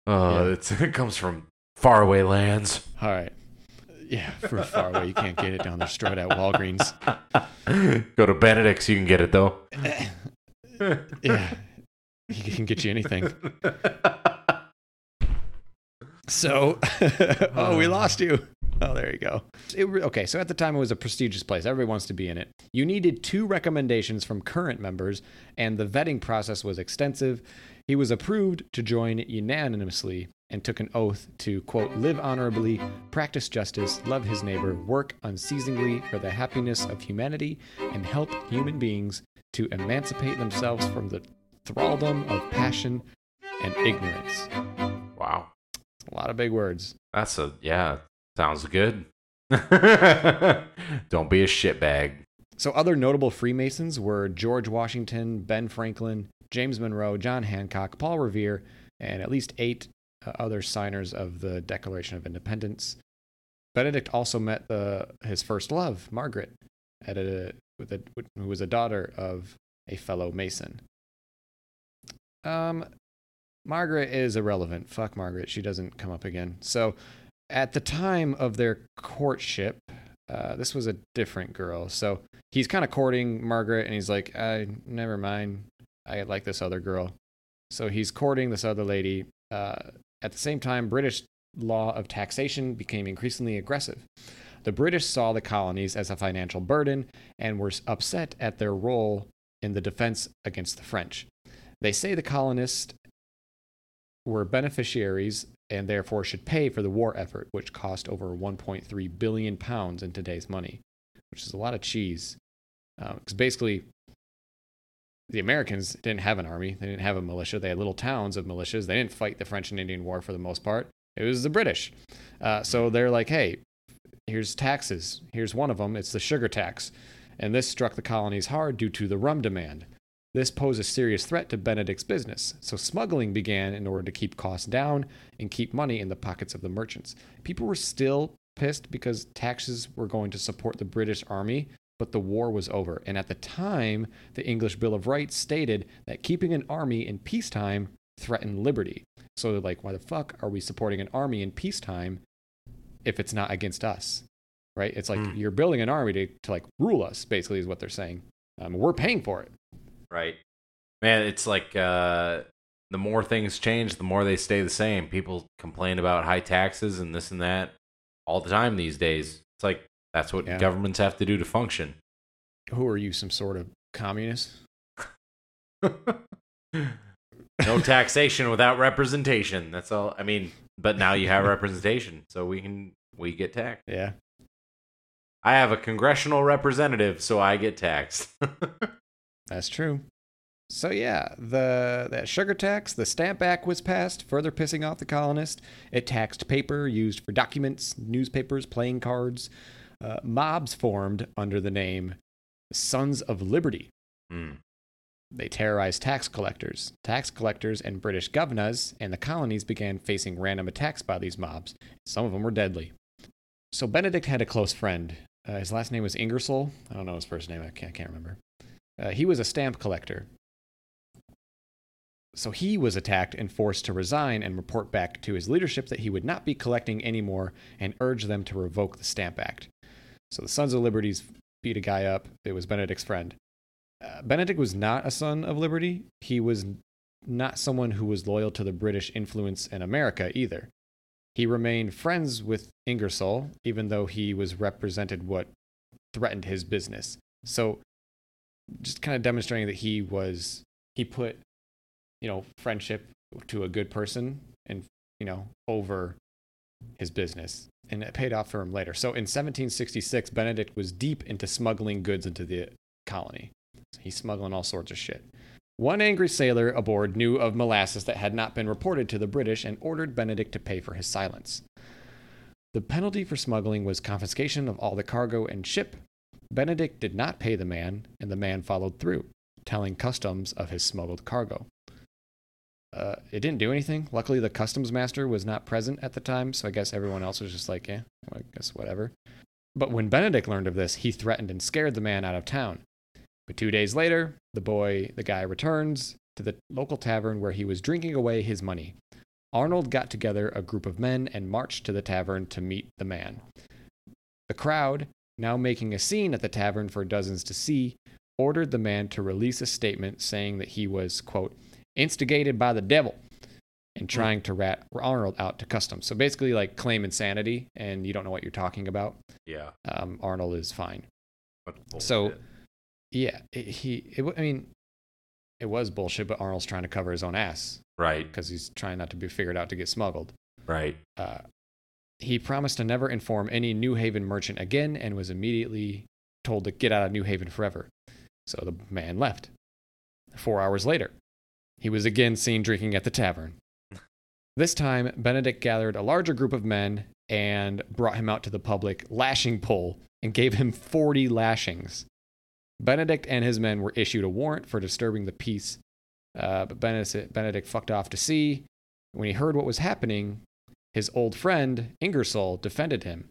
Oh, Yeah. It's, it comes from faraway lands. All right. Yeah, for far away, you can't get it down the street at Walgreens. Go to Benedict's, you can get it though. Yeah, he can get you anything. So, oh, we uh. lost you. Oh, there you go. It, okay, so at the time it was a prestigious place. Everybody wants to be in it. You needed two recommendations from current members, and the vetting process was extensive. He was approved to join unanimously and took an oath to, quote, live honorably, practice justice, love his neighbor, work unceasingly for the happiness of humanity, and help human beings to emancipate themselves from the thraldom of passion and ignorance. wow. A lot of big words. That's a yeah. Sounds good. Don't be a shitbag. So, other notable Freemasons were George Washington, Ben Franklin, James Monroe, John Hancock, Paul Revere, and at least eight uh, other signers of the Declaration of Independence. Benedict also met the, his first love, Margaret, at a, a, who was a daughter of a fellow Mason. Um, Margaret is irrelevant. Fuck Margaret. She doesn't come up again. So, at the time of their courtship, uh, this was a different girl. So he's kind of courting Margaret, and he's like, I, "Never mind. I like this other girl." So he's courting this other lady. Uh, at the same time, British law of taxation became increasingly aggressive. The British saw the colonies as a financial burden and were upset at their role in the defense against the French. They say the colonists were beneficiaries and therefore should pay for the war effort, which cost over 1.3 billion pounds in today's money, which is a lot of cheese. Because basically, the Americans didn't have an army, they didn't have a militia. They had little towns of militias. They didn't fight the French and Indian War for the most part. It was the British. Uh, so they're like, hey, here's taxes. Here's one of them. It's the sugar tax. And this struck the colonies hard due to the rum demand. This posed a serious threat to Benedict's business, so smuggling began in order to keep costs down and keep money in the pockets of the merchants. People were still pissed because taxes were going to support the British army, but the war was over. And at the time, the English Bill of Rights stated that keeping an army in peacetime threatened liberty. So they're like, why the fuck are we supporting an army in peacetime if it's not against us? Right? It's like Hmm. you're building an army to, to like rule us, basically, is what they're saying. Um, we're paying for it. Right. Man, it's like uh, the more things change, the more they stay the same. People complain about high taxes and this and that all the time these days. It's like that's what Yeah. governments have to do to function. Who are you, some sort of communist? no taxation without representation. That's all. I mean, but now you have representation, so we can we get taxed. Yeah. I have a congressional representative, so I get taxed. That's true. So yeah, the that sugar tax, the Stamp Act was passed, further pissing off the colonists. It taxed paper used for documents, newspapers, playing cards. Uh, mobs formed under the name Sons of Liberty. Hmm. They terrorized tax collectors. Tax collectors and British governors and the colonies began facing random attacks by these mobs. Some of them were deadly. So Benedict had a close friend. Uh, his last name was Ingersoll. I don't know his first name. I can't, I can't remember. Uh, he was a stamp collector. So he was attacked and forced to resign and report back to his leadership that he would not be collecting anymore and urge them to revoke the Stamp Act. So the Sons of Liberties beat a guy up. It was Benedict's friend. Uh, Benedict was not a son of liberty. He was not someone who was loyal to the British influence in America either. He remained friends with Ingersoll, even though he was represented what threatened his business. So, just kind of demonstrating that he was he put, you know, friendship to a good person and you know over his business, and it paid off for him later. So in 1766, Benedict was deep into smuggling goods into the colony. So he's smuggling all sorts of shit. One angry sailor aboard knew of molasses that had not been reported to the British and ordered Benedict to pay for his silence. The penalty for smuggling was confiscation of all the cargo and ship. Benedict did not pay the man, and the man followed through, telling customs of his smuggled cargo. Uh, it didn't do anything. Luckily, the customs master was not present at the time, so I guess everyone else was just like, yeah, I guess whatever. But when Benedict learned of this, he threatened and scared the man out of town. But two days later, the boy, the guy returns to the local tavern where he was drinking away his money. Arnold got together a group of men and marched to the tavern to meet the man. The crowd, now making a scene at the tavern for dozens to see, ordered the man to release a statement saying that he was, quote, instigated by the devil and trying to rat Arnold out to customs. So basically, like claim insanity and you don't know what you're talking about. Yeah. Um, Arnold is fine. So- Yeah, it, he. It, I mean, it was bullshit, but Arnold's trying to cover his own ass right, because he's trying not to be figured out to get smuggled. right. Uh, he promised to never inform any New Haven merchant again and was immediately told to get out of New Haven forever. So the man left. Four hours later, he was again seen drinking at the tavern. This time, Benedict gathered a larger group of men and brought him out to the public lashing pole and gave him 40 lashings. Benedict and his men were issued a warrant for disturbing the peace, uh, but Benedict, Benedict fucked off to sea. When he heard what was happening, his old friend Ingersoll defended him,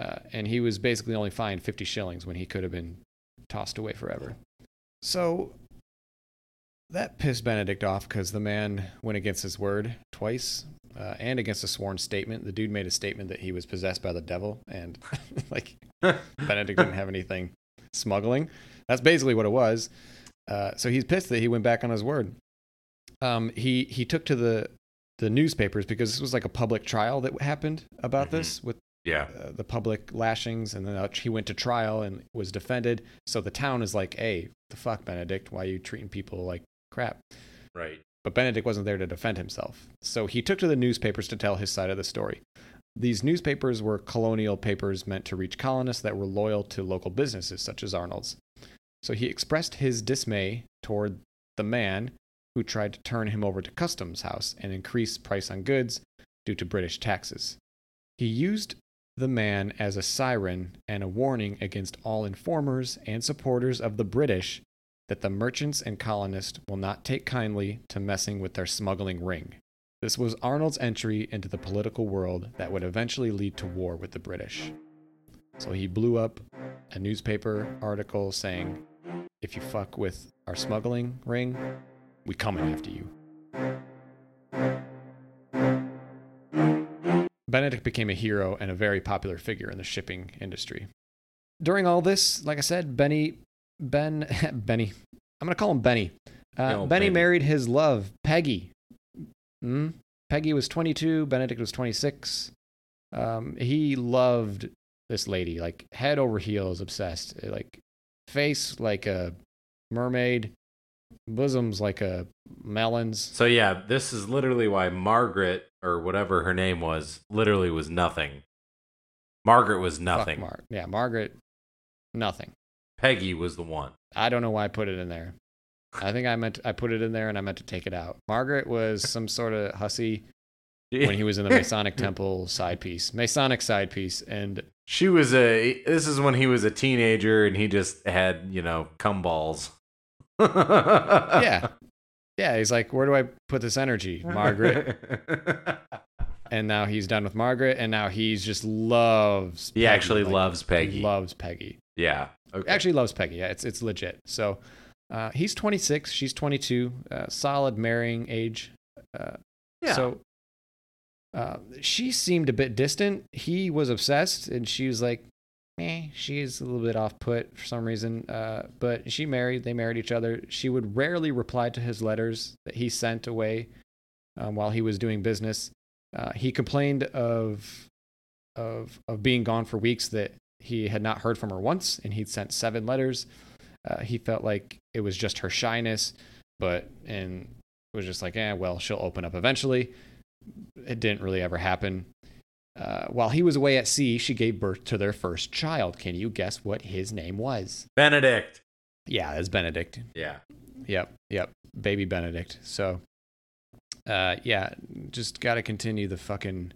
uh, and he was basically only fined 50 shillings when he could have been tossed away forever. So that pissed Benedict off because the man went against his word twice uh, and against a sworn statement. The dude made a statement that he was possessed by the devil, and like Benedict didn't have anything smuggling. That's basically what it was. Uh, so he's pissed that he went back on his word. Um, he he took to the the newspapers because this was like a public trial that happened about Mhm. this with Yeah. uh, the public lashings, and then uh, he went to trial and was defended. So the town is like, "Hey, the fuck, Benedict? Why are you treating people like crap?" Right. But Benedict wasn't there to defend himself. So he took to the newspapers to tell his side of the story. These newspapers were colonial papers meant to reach colonists that were loyal to local businesses, such as Arnold's. So he expressed his dismay toward the man who tried to turn him over to customs house and increase price on goods due to British taxes. He used the man as a siren and a warning against all informers and supporters of the British that the merchants and colonists will not take kindly to messing with their smuggling ring. This was Arnold's entry into the political world that would eventually lead to war with the British. So he blew up a newspaper article saying, If you fuck with our smuggling ring, we coming after you. Benedict became a hero and a very popular figure in the shipping industry. During all this, like I said, Benny, Ben, Benny, I'm gonna call him Benny. Uh, No, Benny Benny. married his love, Peggy. Mm? Peggy was 22. Benedict was 26. Um, he loved this lady, like head over heels, obsessed. Like face like a mermaid, bosoms like a melon's. So yeah, this is literally why Margaret or whatever her name was literally was nothing. Margaret was Fuck nothing. Mar- yeah, Margaret, nothing. Peggy was the one. I don't know why I put it in there. I think I meant I put it in there and I meant to take it out. Margaret was some sort of hussy when he was in the Masonic Temple side piece, Masonic side piece, and She was a. This is when he was a teenager and he just had you know cum balls. yeah. yeah. He's like, where do I put this energy, Margaret? and now he's done with Margaret, and now he's just loves. he Peggy, actually like, loves Peggy. He loves Peggy. yeah. Okay. Actually loves Peggy. Yeah, it's it's legit. So uh, he's 26. She's 22. Uh, solid marrying age. Uh, yeah. So uh, she seemed a bit distant. He was obsessed, and she was like, eh, she's a little bit off put for some reason. Uh, but she married, they married each other. She would rarely reply to his letters that he sent away um, while he was doing business. Uh, he complained of, of, of being gone for weeks that he had not heard from her once, and he'd sent seven letters. Uh, he felt like it was just her shyness, but, and was just like, eh, well, she'll open up eventually. It didn't really ever happen. Uh, while he was away at sea, she gave birth to their first child. Can you guess what his name was? Benedict. Yeah, it's Benedict. Yeah. Yep, yep. Baby Benedict. So, uh, yeah, just got to continue the fucking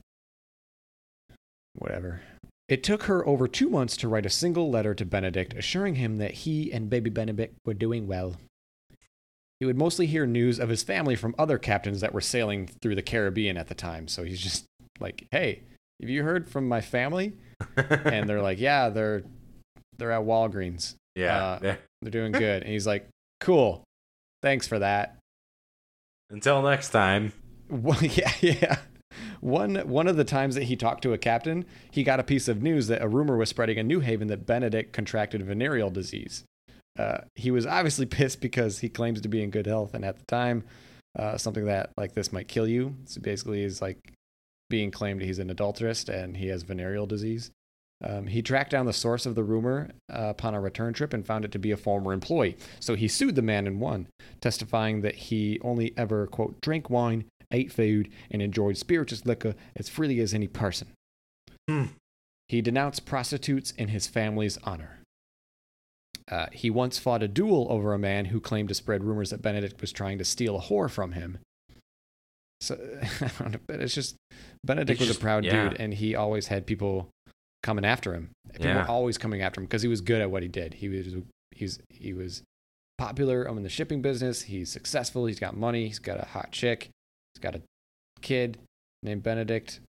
whatever. It took her over two months to write a single letter to Benedict assuring him that he and baby Benedict were doing well. He would mostly hear news of his family from other captains that were sailing through the Caribbean at the time. So he's just like, "Hey, have you heard from my family?" And they're like, "Yeah, they're they're at Walgreens. yeah. uh, yeah. They're doing good." And he's like, "Cool, thanks for that." Until next time. Well, yeah, yeah. One one of the times that he talked to a captain, he got a piece of news that a rumor was spreading in New Haven that Benedict contracted venereal disease. Uh, he was obviously pissed because he claims to be in good health, and at the time, uh, something that like this might kill you. So basically, is like being claimed he's an adulterist and he has venereal disease. Um, he tracked down the source of the rumor uh, upon a return trip and found it to be a former employee. So he sued the man and won, testifying that he only ever, quote, drank wine, ate food, and enjoyed spirituous liquor as freely as any person. Hmm. He denounced prostitutes in his family's honor. Uh, he once fought a duel over a man who claimed to spread rumors that Benedict was trying to steal a whore from him. So, I don't know, but it's just Benedict It's was just- a proud yeah. dude, and he always had people coming after him. People Yeah. were always coming after him because he was good at what he did. He was he's he was popular I'm in the shipping business. He's successful. He's got money. He's got a hot chick. He's got a kid named Benedict.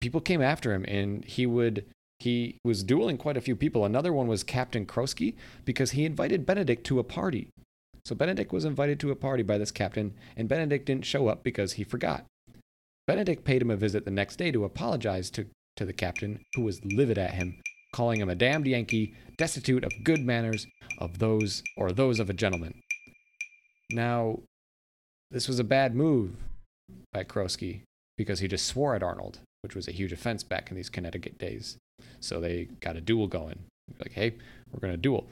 People came after him, and he would he was dueling quite a few people. Another one was Captain Croskie because he invited Benedict to a party. So Benedict was invited to a party by this captain, and Benedict didn't show up because he forgot. Benedict paid him a visit the next day to apologize to, to the captain, who was livid at him, calling him a damned Yankee, destitute of good manners of those or those of a gentleman. Now, this was a bad move by Croskie because he just swore at Arnold, which was a huge offense back in these Connecticut days. So they got a duel going. Like, hey, we're going to duel.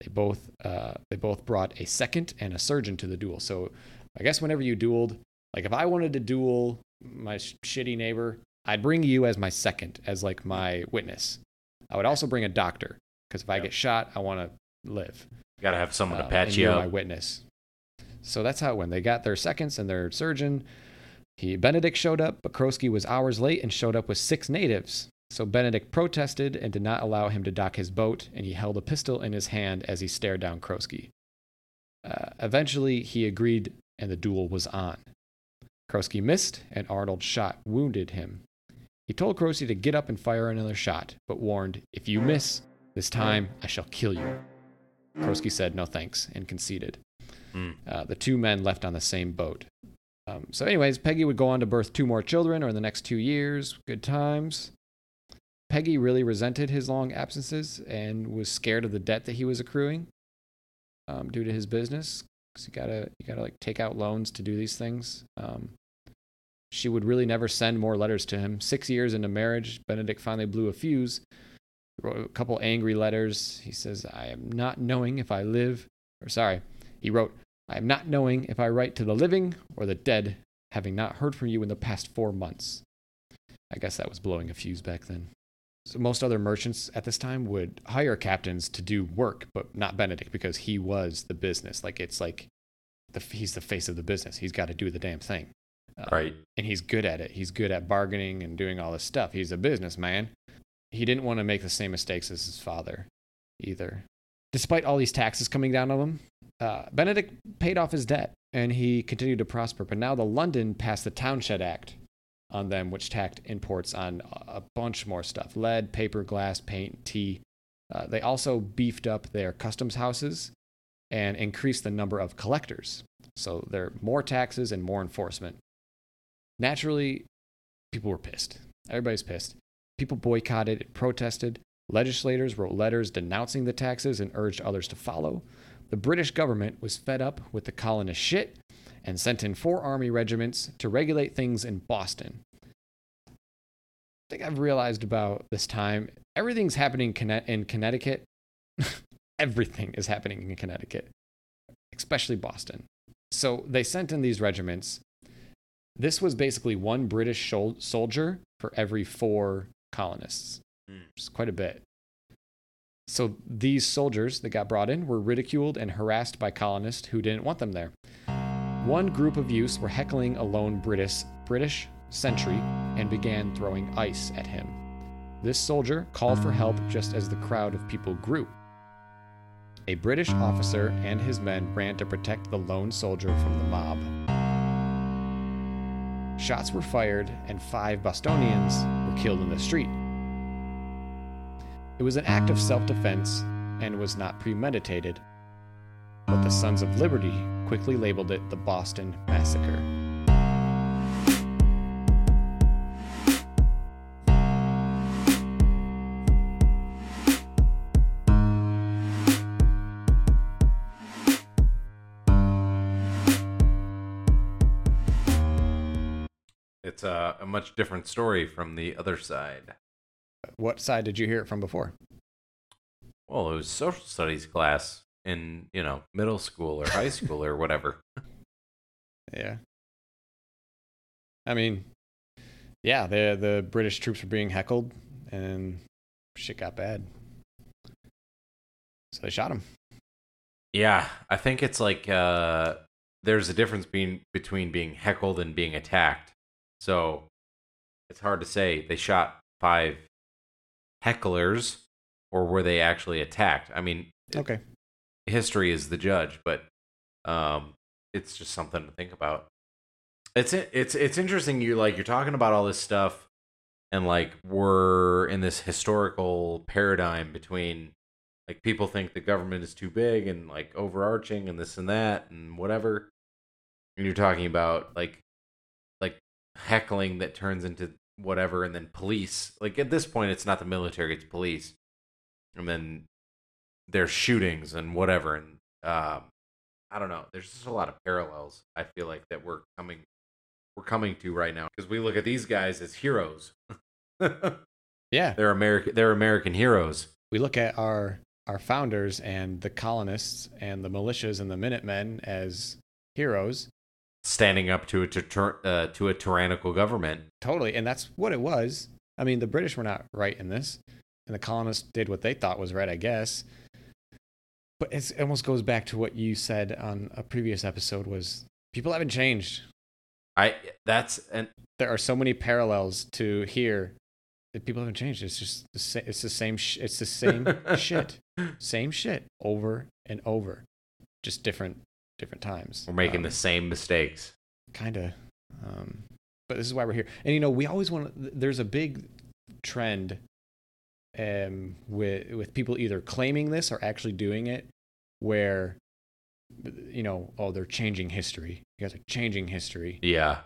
They both uh, they both brought a second and a surgeon to the duel. So I guess whenever you dueled, like if I wanted to duel my sh- shitty neighbor, I'd bring you as my second, as like my witness. I would also bring a doctor because if I Yep. get shot, I want to live. You Gotta have someone Uh, to patch and you up. my witness. So that's how it went. They got their seconds and their surgeon. He Benedict showed up, but Croskie was hours late and showed up with six natives. So Benedict protested and did not allow him to dock his boat, and he held a pistol in his hand as he stared down Croskie. Uh, eventually, he agreed, and the duel was on. Croskie missed, and Arnold's shot wounded him. He told Croskie to get up and fire another shot, but warned, "If you miss this time, I shall kill you." Croskie said no thanks and conceded. Hmm. Uh, the two men left on the same boat. Um, so, anyways, Peggy would go on to birth two more children over the next two years. Good times. Peggy really resented his long absences and was scared of the debt that he was accruing um, due to his business. 'Cause you gotta, you gotta like take out loans to do these things. Um, she would really never send more letters to him. Six years into marriage, Benedict finally blew a fuse. Wrote a couple angry letters. He says, "I am not knowing if I live." Or sorry, he wrote, "I am not knowing if I write to the living or the dead, having not heard from you in the past four months." I guess that was blowing a fuse back then. So most other merchants at this time would hire captains to do work, but not Benedict because he was the business. Like it's like the, he's the face of the business. He's got to do the damn thing. Uh, Right. and he's good at it. He's good at bargaining and doing all this stuff. He's a businessman. He didn't want to make the same mistakes as his father either. Despite all these taxes coming down on him, uh, Benedict paid off his debt and he continued to prosper. But now the London passed the Townshend Act on them, which tacked imports on a bunch more stuff lead, paper, glass, paint, tea. Uh, they also beefed up their customs houses and increased the number of collectors. So there are more taxes and more enforcement. Naturally, people were pissed. Everybody's pissed. People boycotted and protested. Legislators wrote letters denouncing the taxes and urged others to follow. The British government was fed up with the colonists' shit and sent in four army regiments to regulate things in Boston. I think I've realized about this time everything's happening in Connecticut. Everything is happening in Connecticut, especially Boston. So they sent in these regiments. This was basically one British soldier for every four colonists, Hmm. which is quite a bit. So these soldiers that got brought in were ridiculed and harassed by colonists who didn't want them there. One group of youths were heckling a lone British British sentry and began throwing ice at him. This soldier called for help just as the crowd of people grew. A British officer and his men ran to protect the lone soldier from the mob. Shots were fired, and five Bostonians were killed in the street. It was an act of self defense and was not premeditated, but the Sons of Liberty quickly labeled it the Boston Massacre. It's a, a much different story from the other side. What side did you hear it from before? Well, it was social studies class in, you know, middle school or high school or whatever. Yeah. I mean, yeah, the the British troops were being heckled, and shit got bad. So they shot him. Yeah, I think it's like uh, there's a difference being between being heckled and being attacked. So it's hard to say. They shot five hecklers, or were they actually attacked? I mean, Okay. History is the judge, but um, it's just something to think about. It's it's it's interesting. You like you're talking about all this stuff, and like we're in this historical paradigm between like people think the government is too big and like overarching and this and that and whatever. And you're talking about like like heckling that turns into whatever, and then police. Like at this point, it's not the military; it's police, and then there's shootings and whatever and um i don't know there's just a lot of parallels i feel like that we're coming we're coming to right now because we look at these guys as heroes Yeah. they're american they're american heroes We look at our our founders and the colonists and the militias and the Minutemen as heroes. standing up to a tyr- uh, to a tyrannical government Totally. And that's what it was. I mean, the British were not right in this, and the colonists did what they thought was right, I guess. But it almost goes back to what you said on a previous episode was people haven't changed. i that's and There are so many parallels to here that people haven't changed. It's just the sa- it's the same sh- it's the same shit. Same shit over and over. Just different different times. we're making Um, the same mistakes kind of um but this is why we're here and you know we always want to there's a big trend um with with people either claiming this or actually doing it where you know oh they're changing history. You guys are changing history. Yeah.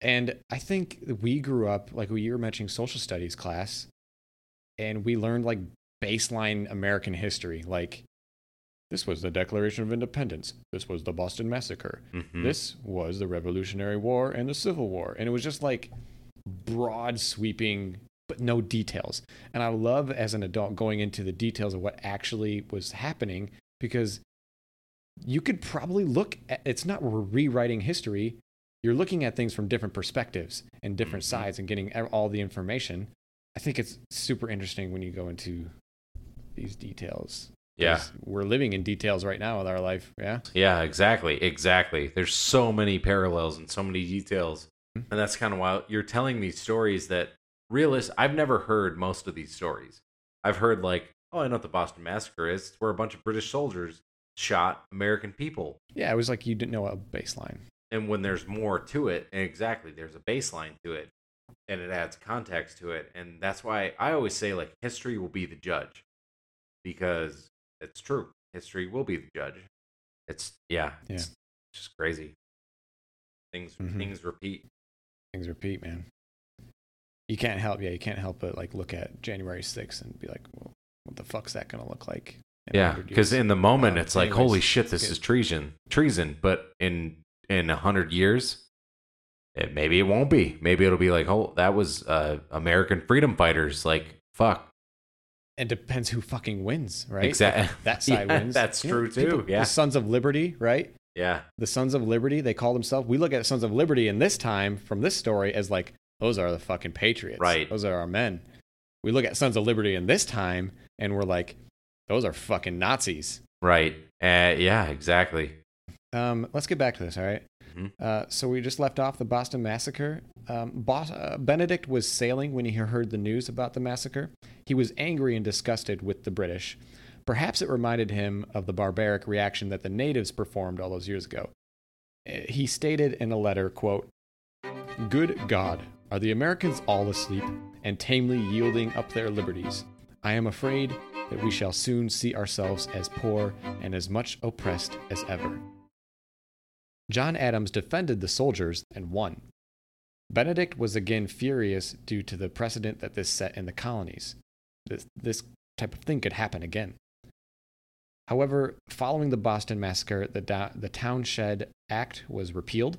And i think we grew up like we were mentioning social studies class and we learned like baseline american history. Like this was the declaration of independence. This was the boston massacre. Mhm. this was the Revolutionary War and the Civil War. And it was just like broad sweeping, but no details. And I love as an adult going into the details of what actually was happening because you could probably look at it's not we're rewriting history. You're looking at things from different perspectives and different Mhm. sides and getting all the information. I think it's super interesting when you go into these details. yeah We're living in details right now with our life. Yeah. Yeah, exactly, exactly. There's so many parallels and so many details, Mhm. and that's kind of why you're telling these stories that realist. I've never heard most of these stories. I've heard like, oh, I know what the Boston Massacre is. It's where a bunch of British soldiers shot American people, Yeah. It was like you didn't know a baseline. and when there's more to it, and exactly, there's a baseline to it, and it adds context to it, and that's why I always say like history will be the judge, because it's true. History will be the judge. It's yeah, Yeah. it's just crazy. Things Mhm. things repeat. things repeat, man. You can't help, yeah, you can't help but like look at January 6th and be like, well, what the fuck's that gonna look like? Yeah, because in the moment Um, it's like, holy shit, this is treason, treason. But in in a hundred years, it, maybe it won't be. Maybe it'll be like, oh, that was uh, American freedom fighters. Like, fuck. it depends who fucking wins, right? Exactly. If that side Yeah, wins. that's You know, true, too. people- Yeah. The Sons of Liberty, right? Yeah, The Sons of Liberty, they call themselves. We look at Sons of Liberty in this time from this story as like, those are the fucking patriots. Right. Those are our men. We look at Sons of Liberty in this time and we're like, those are fucking Nazis. Right. Uh, yeah, exactly. Um, let's get back to this, all right? Mhm. Uh, so we just left off the Boston Massacre. Um, Bos- uh, Benedict was sailing when he heard the news about the massacre. He was angry and disgusted with the British. Perhaps it reminded him of the barbaric reaction that the natives performed all those years ago. Uh, He stated in a letter, quote, Good God, are the Americans all asleep and tamely yielding up their liberties? I am afraid that we shall soon see ourselves as poor and as much oppressed as ever. John Adams defended the soldiers and won. Benedict was again furious due to the precedent that this set in the colonies. This, this type of thing could happen again. However, following the Boston Massacre, the, da- the Act was repealed.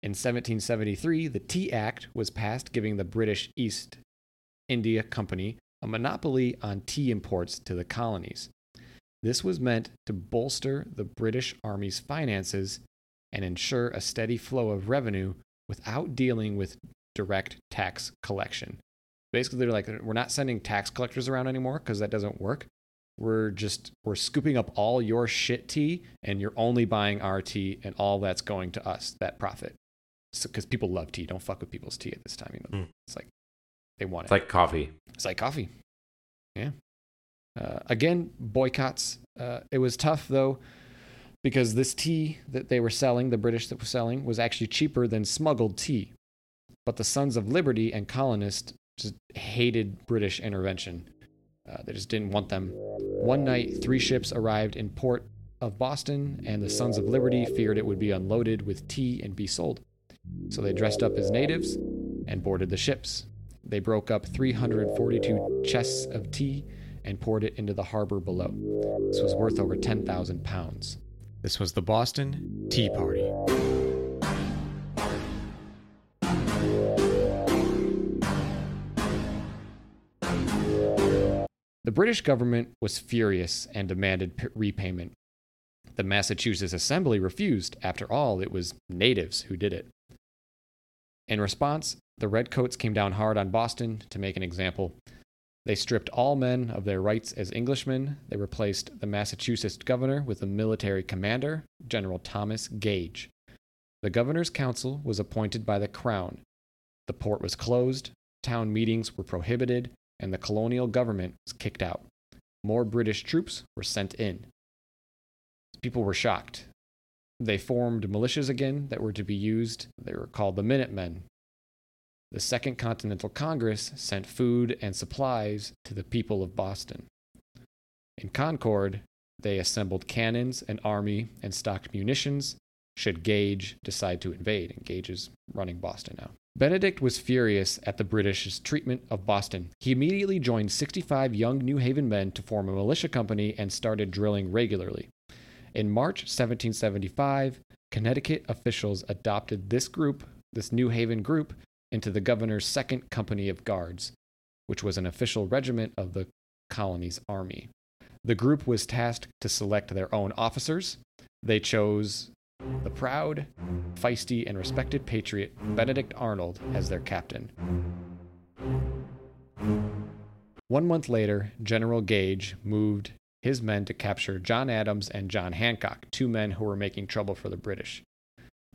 In 1773, the Tea Act was passed, giving the British East India Company a monopoly on tea imports to the colonies. This was meant to bolster the British Army's finances and ensure a steady flow of revenue without dealing with direct tax collection. Basically, they're like, we're not sending tax collectors around anymore because that doesn't work. We're just we're scooping up all your shit tea, and you're only buying our tea, and all that's going to us that profit. Because people love tea. Don't fuck with people's tea at this time. You know, Mm. it's like they want It's it. It's like coffee. It's like coffee. Yeah. Uh, again, boycotts. Uh, it was tough though, because this tea that they were selling, the British that were selling, was actually cheaper than smuggled tea. But the Sons of Liberty and colonists just hated British intervention. Uh, they just didn't want them. One night, three ships arrived in port of Boston, and the Sons of Liberty feared it would be unloaded with tea and be sold. So they dressed up as natives and boarded the ships. They broke up 342 chests of tea and poured it into the harbor below. This was worth over 10,000 pounds. This was the Boston Tea Party. The British government was furious and demanded p- repayment. The Massachusetts Assembly refused. After all, it was natives who did it. In response, the Redcoats came down hard on Boston to make an example. They stripped all men of their rights as Englishmen. They replaced the Massachusetts governor with a military commander, General Thomas Gage. The governor's council was appointed by the crown. The port was closed, town meetings were prohibited, and the colonial government was kicked out. More British troops were sent in. People were shocked. They formed militias again that were to be used. They were called the Minutemen. The Second Continental Congress sent food and supplies to the people of Boston. In Concord, they assembled cannons, an army, and stocked munitions should Gage decide to invade. And Gage is running Boston now. Benedict was furious at the British's treatment of Boston. He immediately joined 65 young New Haven men to form a militia company and started drilling regularly. In March 1775, Connecticut officials adopted this group, this New Haven group, into the governor's second company of guards, which was an official regiment of the colony's army. The group was tasked to select their own officers. They chose the proud, feisty, and respected patriot Benedict Arnold as their captain. One month later, General Gage moved his men to capture John Adams and John Hancock, two men who were making trouble for the British.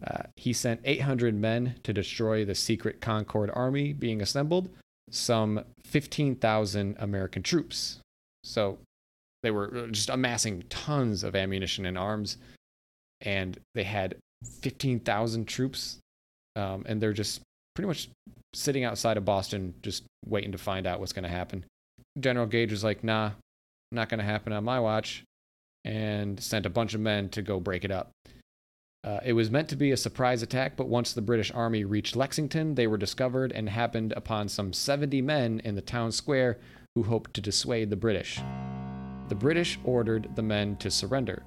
Uh, he sent 800 men to destroy the secret Concord army being assembled, some 15,000 American troops. So they were uh, just amassing tons of ammunition and arms, and they had 15,000 troops, um, and they're just pretty much sitting outside of Boston, just waiting to find out what's going to happen. General Gage was like, nah, not going to happen on my watch, and sent a bunch of men to go break it up. Uh, it was meant to be a surprise attack, but once the British Army reached Lexington, they were discovered and happened upon some 70 men in the town square who hoped to dissuade the British. The British ordered the men to surrender.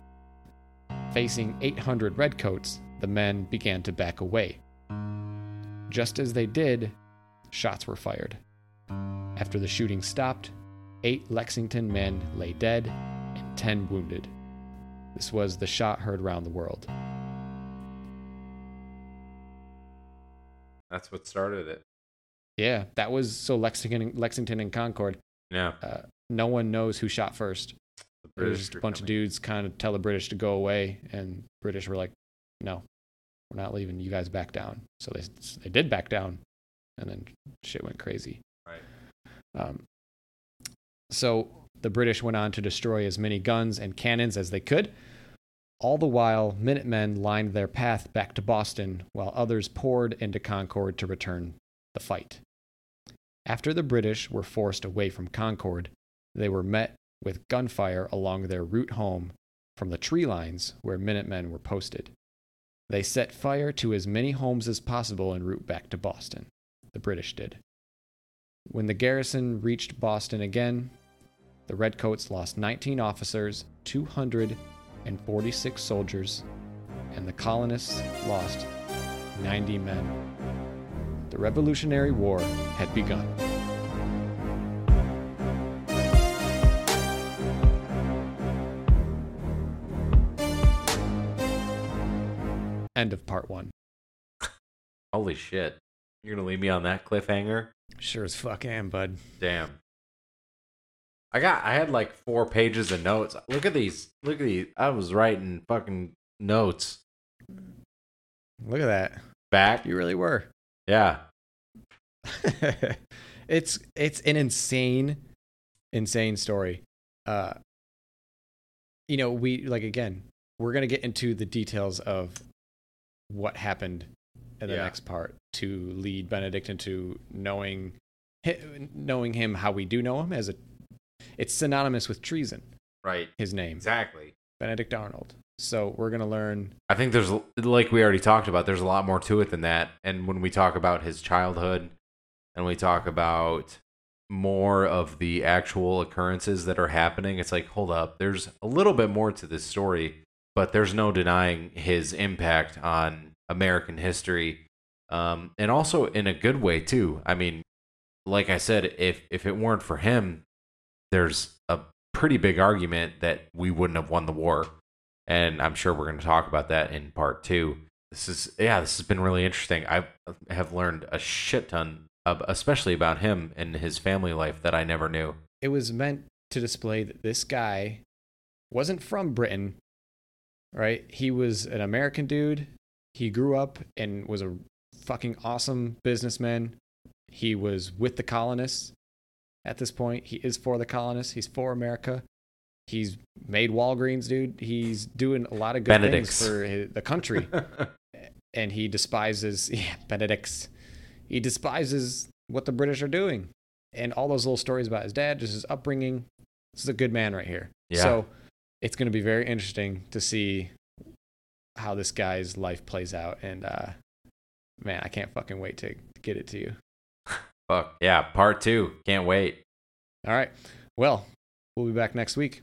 Facing 800 redcoats, the men began to back away. Just as they did, shots were fired. After the shooting stopped, eight Lexington men lay dead and 10 wounded. This was the shot heard around the world. That's what started it. Yeah, that was so Lexington, Lexington and Concord. Yeah. Uh, no one knows who shot first. The There's British just a bunch of dudes kind of tell the British to go away, and British were like, "No, we're not leaving. You guys back down." So they they did back down, and then shit went crazy. Right. Um, so the British went on to destroy as many guns and cannons as they could. All the while, Minutemen lined their path back to Boston, while others poured into Concord to return the fight. After the British were forced away from Concord, they were met with gunfire along their route home from the tree lines where Minutemen were posted. They set fire to as many homes as possible en route back to Boston. The British did. When the garrison reached Boston again, the Redcoats lost 19 officers, 246 soldiers, and the colonists lost 90 men. The Revolutionary War had begun. End of part one. Holy shit. You're going to leave me on that cliffhanger? Sure as fuck am, bud. Damn. I got I had like four pages of notes. Look at these. Look at these. I was writing fucking notes. Look at that. Back. You really were. Yeah. it's it's an insane insane story uh you know we like again we're gonna get into the details of what happened in the Yeah. next part to lead benedict into knowing knowing him how we do know him as a it's synonymous with treason Right. his name Exactly. benedict arnold so we're gonna learn I think there's like we already talked about. There's a lot more to it than that. And when we talk about his childhood, and we talk about more of the actual occurrences that are happening, it's like hold up. There's a little bit more to this story, but there's no denying his impact on American history, um, and also in a good way too. I mean, like I said, if if it weren't for him, there's a pretty big argument that we wouldn't have won the war and I'm sure we're going to talk about that in part two. This is yeah, this has been really interesting. I have learned a shit ton, of, especially about him and his family life that I never knew. it was meant to display that this guy wasn't from Britain, right? He was an American dude. He grew up and was a fucking awesome businessman. He was with the colonists at this point. He is for the colonists. He's for America. He's made Walgreens, dude. He's doing a lot of good Benedict's. things for his, the country. and he despises yeah, Benedict's. He despises what the British are doing, and all those little stories about his dad, just his upbringing. This is a good man right here. Yeah. So it's going to be very interesting to see how this guy's life plays out, and uh, man, I can't fucking wait to get it to you. Fuck yeah, part two. Can't wait. All right. Well, we'll be back next week.